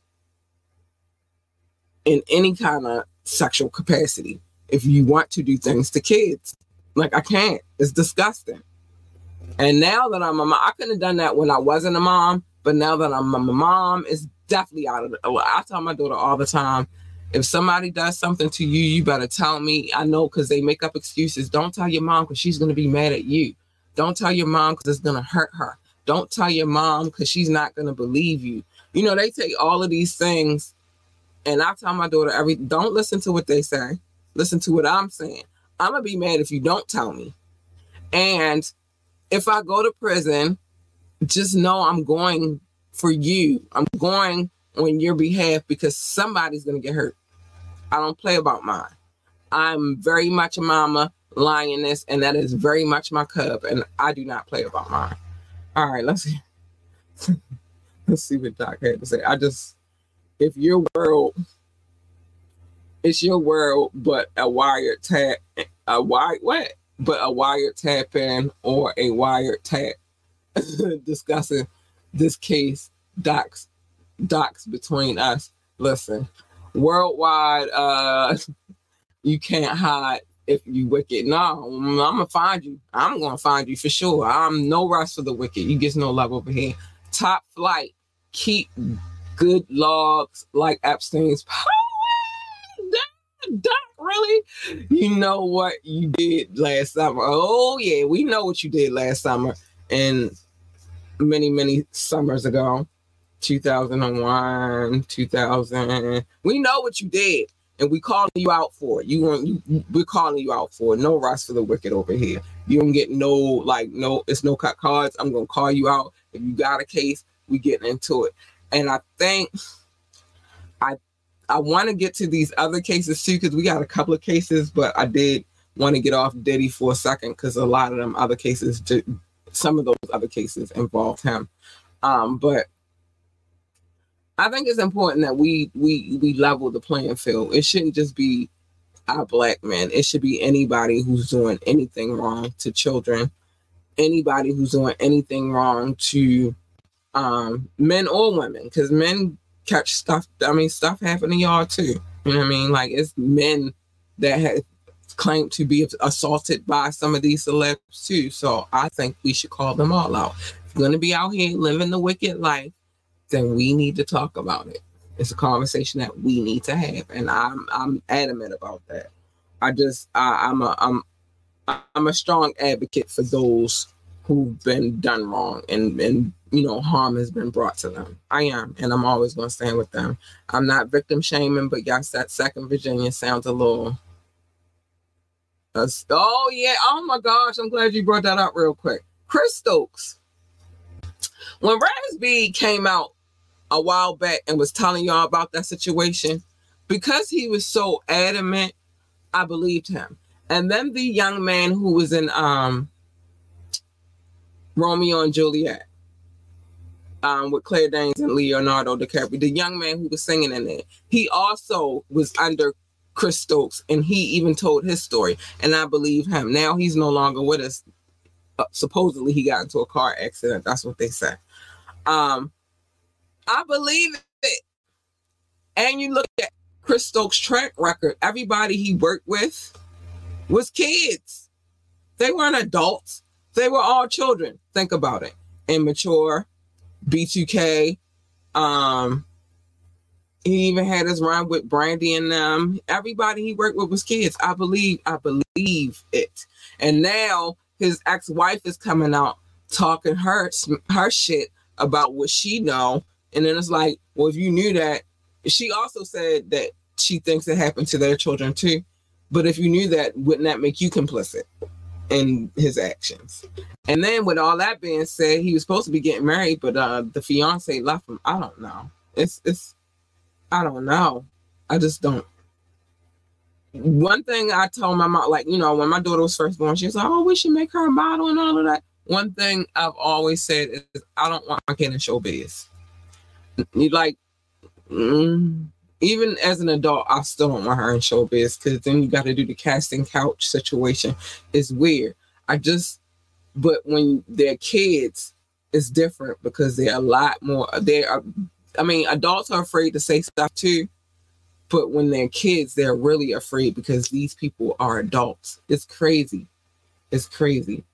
Speaker 1: in any kind of sexual capacity if you want to do things to kids. Like I can't. It's disgusting. And now that I'm a mom, I couldn't have done that when I wasn't a mom, but now that I'm a mom, it's definitely out of the. I tell my daughter all the time, if somebody does something to you, you better tell me. I know because they make up excuses. Don't tell your mom because she's going to be mad at you. Don't tell your mom because it's going to hurt her. Don't tell your mom because she's not going to believe you. You know, they take all of these things. And I tell my daughter every don't listen to what they say. Listen to what I'm saying. I'm going to be mad if you don't tell me. And if I go to prison, just know I'm going for you. I'm going on your behalf because somebody's going to get hurt. I don't play about mine. I'm very much a mama lioness, and that is very much my cub, and I do not play about mine. All right, let's see. let's see what Doc had to say. I just, if your world, it's your world, but a wired tap, a wired what? But a wired tap in or a wired tap discussing this case, Doc's docs between us. Listen, worldwide, uh, you can't hide if you wicked. No, I'm gonna find you. I'm gonna find you for sure. I'm no rest for the wicked. You get no love over here. Top flight. Keep good logs like Epstein's. Really? You know what you did last summer? Oh yeah, we know what you did last summer and many many summers ago. 2001, 2000. We know what you did. and we calling you out for it. You want we're calling you out for it. No rest for the wicked over here. You don't get no like no. It's no cut cards. I'm gonna call you out if you got a case. We getting into it, and I think I want to get to these other cases too because we got a couple of cases, but I did want to get off Diddy for a second because a lot of them other cases, some of those other cases involved him. Um, but I think it's important that we we we level the playing field. It shouldn't just be our black men. It should be anybody who's doing anything wrong to children, anybody who's doing anything wrong to um, men or women, because men catch stuff. I mean, stuff happen to y'all too. You know what I mean? Like it's men that have claimed to be assaulted by some of these celebs too. So I think we should call them all out. If you're gonna be out here living the wicked life, then we need to talk about it. It's a conversation that we need to have, and I'm I'm adamant about that. I just I, I'm a I'm I'm a strong advocate for those who've been done wrong and and you know harm has been brought to them. I am, and I'm always going to stand with them. I'm not victim shaming, but yes, that second Virginia sounds a little. Oh yeah! Oh my gosh! I'm glad you brought that up real quick. Chris Stokes. When Raz came out a while back and was telling y'all about that situation, because he was so adamant, I believed him. And then the young man who was in um Romeo and Juliet um, with Claire Danes and Leonardo DiCaprio, the young man who was singing in it, he also was under Chris Stokes, and he even told his story, and I believe him. Now he's no longer with us. Uh, supposedly, he got into a car accident. That's what they say. Um, I believe it. And you look at Chris Stokes' track record, everybody he worked with was kids. They weren't adults. They were all children. Think about it. Immature, B2K. Um, he even had his run with Brandy and them. Everybody he worked with was kids. I believe, I believe it. And now his ex-wife is coming out talking her her shit about what she know and then it's like, well, if you knew that, she also said that she thinks it happened to their children too. But if you knew that, wouldn't that make you complicit in his actions? And then with all that being said, he was supposed to be getting married, but uh the fiance left him. I don't know. It's it's I don't know. I just don't. One thing I told my mom, like, you know, when my daughter was first born, she was like, Oh, we should make her a model and all of that. One thing I've always said is I don't want my kid in showbiz you like mm, even as an adult, I still don't want her in showbiz because then you got to do the casting couch situation. It's weird. I just, but when they're kids, it's different because they're a lot more. They are, I mean, adults are afraid to say stuff too, but when they're kids, they're really afraid because these people are adults. It's crazy. It's crazy.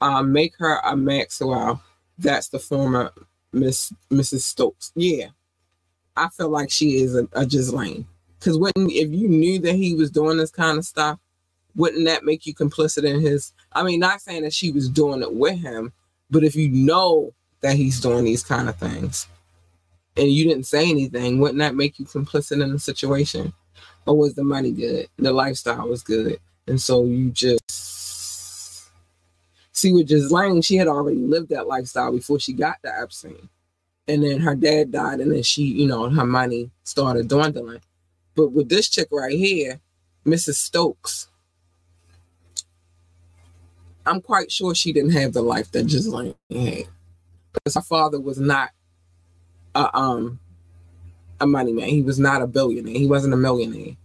Speaker 1: Um, make her a Maxwell. That's the former Miss Mrs. Stokes. Yeah, I feel like she is a, a Ghislaine. Because wouldn't if you knew that he was doing this kind of stuff, wouldn't that make you complicit in his? I mean, not saying that she was doing it with him, but if you know that he's doing these kind of things, and you didn't say anything, wouldn't that make you complicit in the situation? Or was the money good? The lifestyle was good, and so you just See, with Ghislaine, she had already lived that lifestyle before she got to Epstein. And then her dad died, and then she, you know, her money started dwindling. But with this chick right here, Mrs. Stokes, I'm quite sure she didn't have the life that Ghislaine had. Because her father was not a um a money man. He was not a billionaire. He wasn't a millionaire.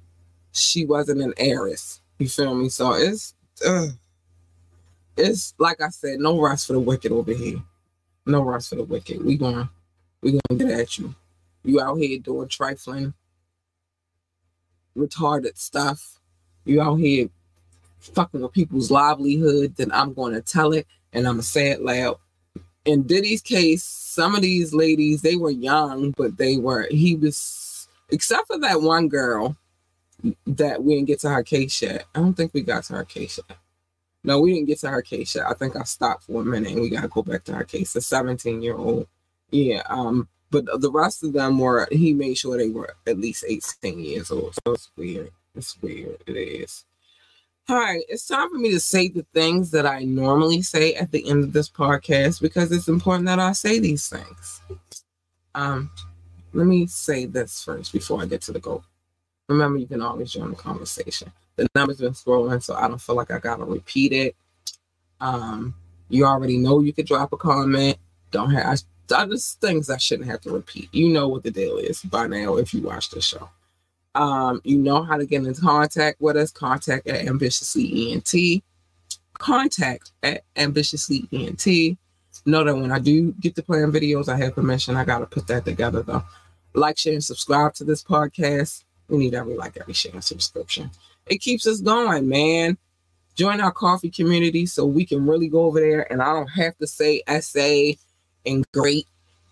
Speaker 1: She wasn't an heiress. You feel me? So it's ugh it's like I said, no rest for the wicked over here. No rest for the wicked. We going we gonna get at you. You out here doing trifling, retarded stuff. You out here fucking with people's livelihood, then I'm gonna tell it and I'm gonna say it loud. In Diddy's case, some of these ladies, they were young, but they were he was except for that one girl that we didn't get to her case yet. I don't think we got to her case yet. No, we didn't get to her case yet. I think I stopped for a minute and we gotta go back to her case. The 17 year old. Yeah, um, but the rest of them were he made sure they were at least 18 years old. So it's weird. It's weird. It is. All right, it's time for me to say the things that I normally say at the end of this podcast because it's important that I say these things. Um, let me say this first before I get to the goal. Remember, you can always join the conversation. The number's been scrolling, so I don't feel like I gotta repeat it. Um, you already know you could drop a comment. Don't have I, just things I shouldn't have to repeat. You know what the deal is by now if you watch the show. Um, you know how to get in contact with us. Contact at ambitiously ent. Contact at ambitiously ent. Know that when I do get to playing videos, I have permission. I gotta put that together though. Like, share, and subscribe to this podcast. We need every like, every share, and subscription. It keeps us going, man join our Ko-fi community so we can really go over there and I don't have to say essay and great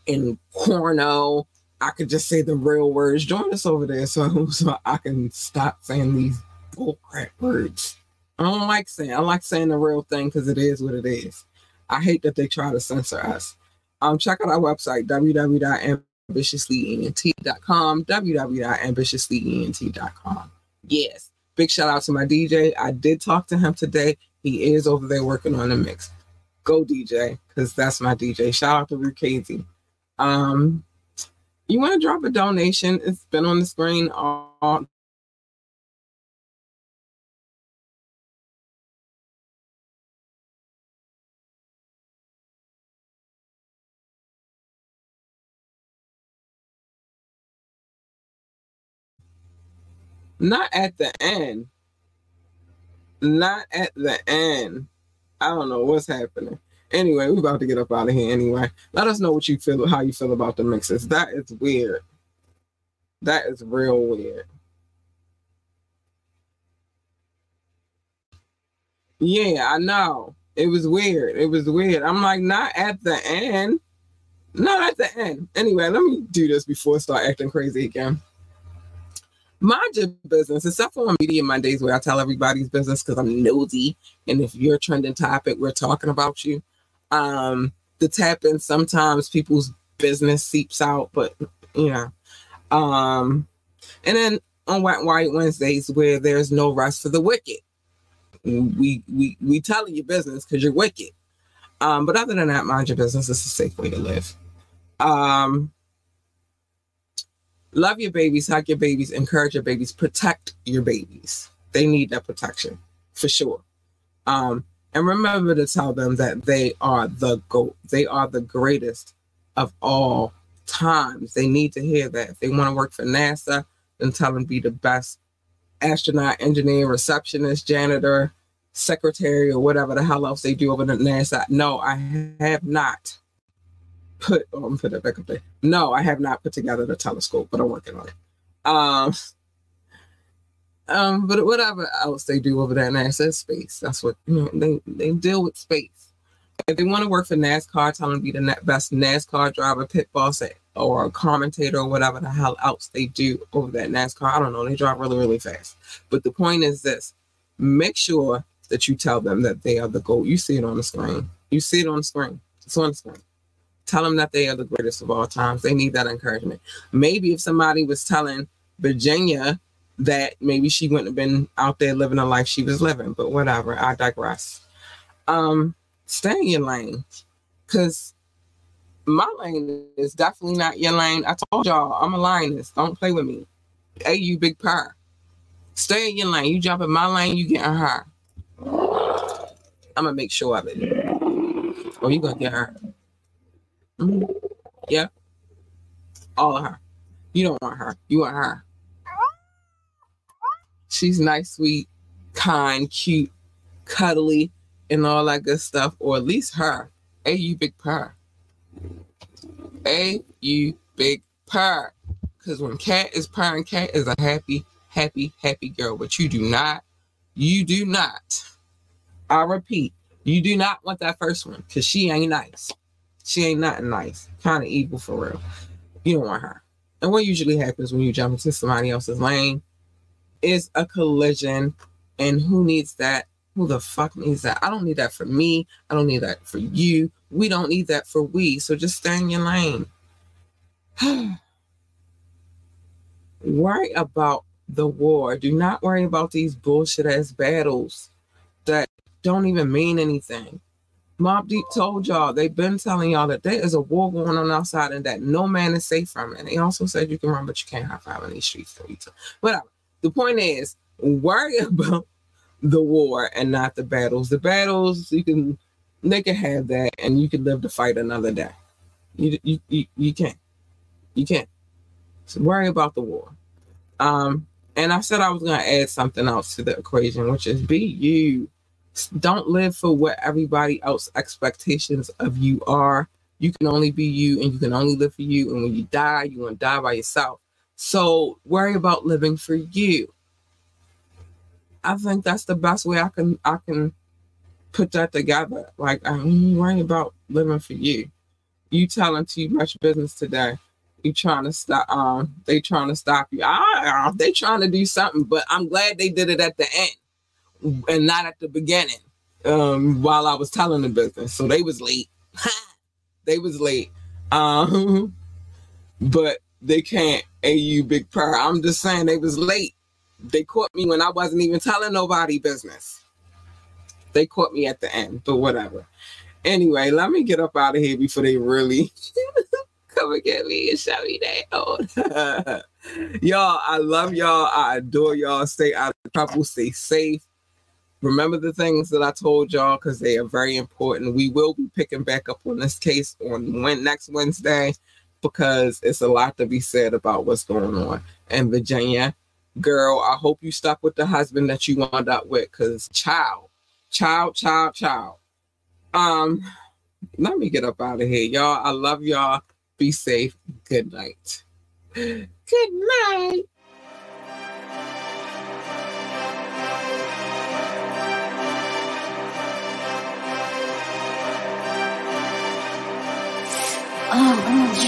Speaker 1: and porno. I could just say the real words. Join us over there so, so I can stop saying these bullcrap words. I don't like saying I like saying the real thing because it is what it is. I hate that they try to censor us. Um, check out our website www.ambitiouslyent.com www.ambitiouslyent.com. Yes, Big shout out to my DJ. I did talk to him today. He is over there working on the mix. Go DJ, because that's my DJ. Shout out to Rukazi. Um, you want to drop a donation? It's been on the screen all Not at the end. Not at the end. I don't know what's happening. Anyway, we're about to get up out of here anyway. Let us know what you feel, how you feel about the mixes. That is weird. That is real weird. Yeah, I know. It was weird. It was weird. I'm like, not at the end. Not at the end. Anyway, let me do this before I start acting crazy again mind your business, except for on Media Mondays where I tell everybody's business because I'm nosy. And if you're a trending topic, we're talking about you. Um, the tap in sometimes people's business seeps out, but you know. Um, and then on Wet Wired Wednesdays where there's no rest for the wicked. We we we telling your business because you're wicked. Um, but other than that, mind your business. It's a safe way to live. Um, love your babies, hug your babies, encourage your babies, protect your babies. They need that protection for sure. Um, and remember to tell them that they are the GOAT. They are the greatest of all times. They need to hear that. If they want to work for NASA, then tell them be the best astronaut, engineer, receptionist, janitor, secretary, or whatever the hell else they do over at NASA. No, I have not put I'm put it back up there. No, I have not put together the telescope, but I'm working on it. Um, um, but whatever else they do over there in NASA space, that's what you know, they they deal with space. If they want to work for NASCAR, tell them to be the best NASCAR driver, pit boss, or a commentator, or whatever the hell else they do over that NASCAR. I don't know. They drive really, really fast. But the point is this: make sure that you tell them that they are the goal. You see it on the screen. You see it on the screen. It's on the screen. Tell them that they are the greatest of all times. They need that encouragement. Maybe if somebody was telling Virginia that maybe she wouldn't have been out there living the life she was living, but whatever. I digress. Um, stay in your lane, cause my lane is definitely not your lane. I told y'all I'm a lioness. Don't play with me. Hey, you big purr. Stay in your lane. You jump in my lane, you getting her. I'm gonna make sure of it. Oh, you gonna get her. Mm-hmm. Yeah. All of her. You don't want her. You want her. She's nice, sweet, kind, cute, cuddly, and all that good stuff. Or at least her. A you big purr. A you big purr. Because when cat is purring, cat is a happy, happy, happy girl. But you do not, you do not. I repeat, you do not want that first one because she ain't nice. She ain't nothing nice. Kind of evil for real. You don't want her. And what usually happens when you jump into somebody else's lane is a collision. And who needs that? Who the fuck needs that? I don't need that for me. I don't need that for you. We don't need that for we. So just stay in your lane. worry about the war. Do not worry about these bullshit ass battles that don't even mean anything. Mobb Deep told y'all, they've been telling y'all that there is a war going on outside and that no man is safe from it. And they also said you can run, but you can't high five in these streets. Whatever. The point is, worry about the war and not the battles. The battles, you can, they can have that and you can live to fight another day. You, you, you, you can't. You can't. So worry about the war. Um, and I said I was going to add something else to the equation, which is be you don't live for what everybody else expectations of you are. You can only be you and you can only live for you. And when you die, you want to die by yourself. So worry about living for you. I think that's the best way I can I can put that together. Like I'm worrying about living for you. You telling too much business today. You trying to stop um they trying to stop you. Ah, they trying to do something, but I'm glad they did it at the end and not at the beginning um, while I was telling the business. So they was late. they was late. Um, but they can't AU Big Prayer. I'm just saying they was late. They caught me when I wasn't even telling nobody business. They caught me at the end, but whatever. Anyway, let me get up out of here before they really come and get me and shut me down. y'all, I love y'all. I adore y'all. Stay out of trouble. Stay safe remember the things that I told y'all because they are very important. We will be picking back up on this case on when next Wednesday because it's a lot to be said about what's going on in Virginia. Girl, I hope you stuck with the husband that you wound up with because child, child, child, child. Um, let me get up out of here, y'all. I love y'all. Be safe. Good night. Good night.
Speaker 3: Oh, oh,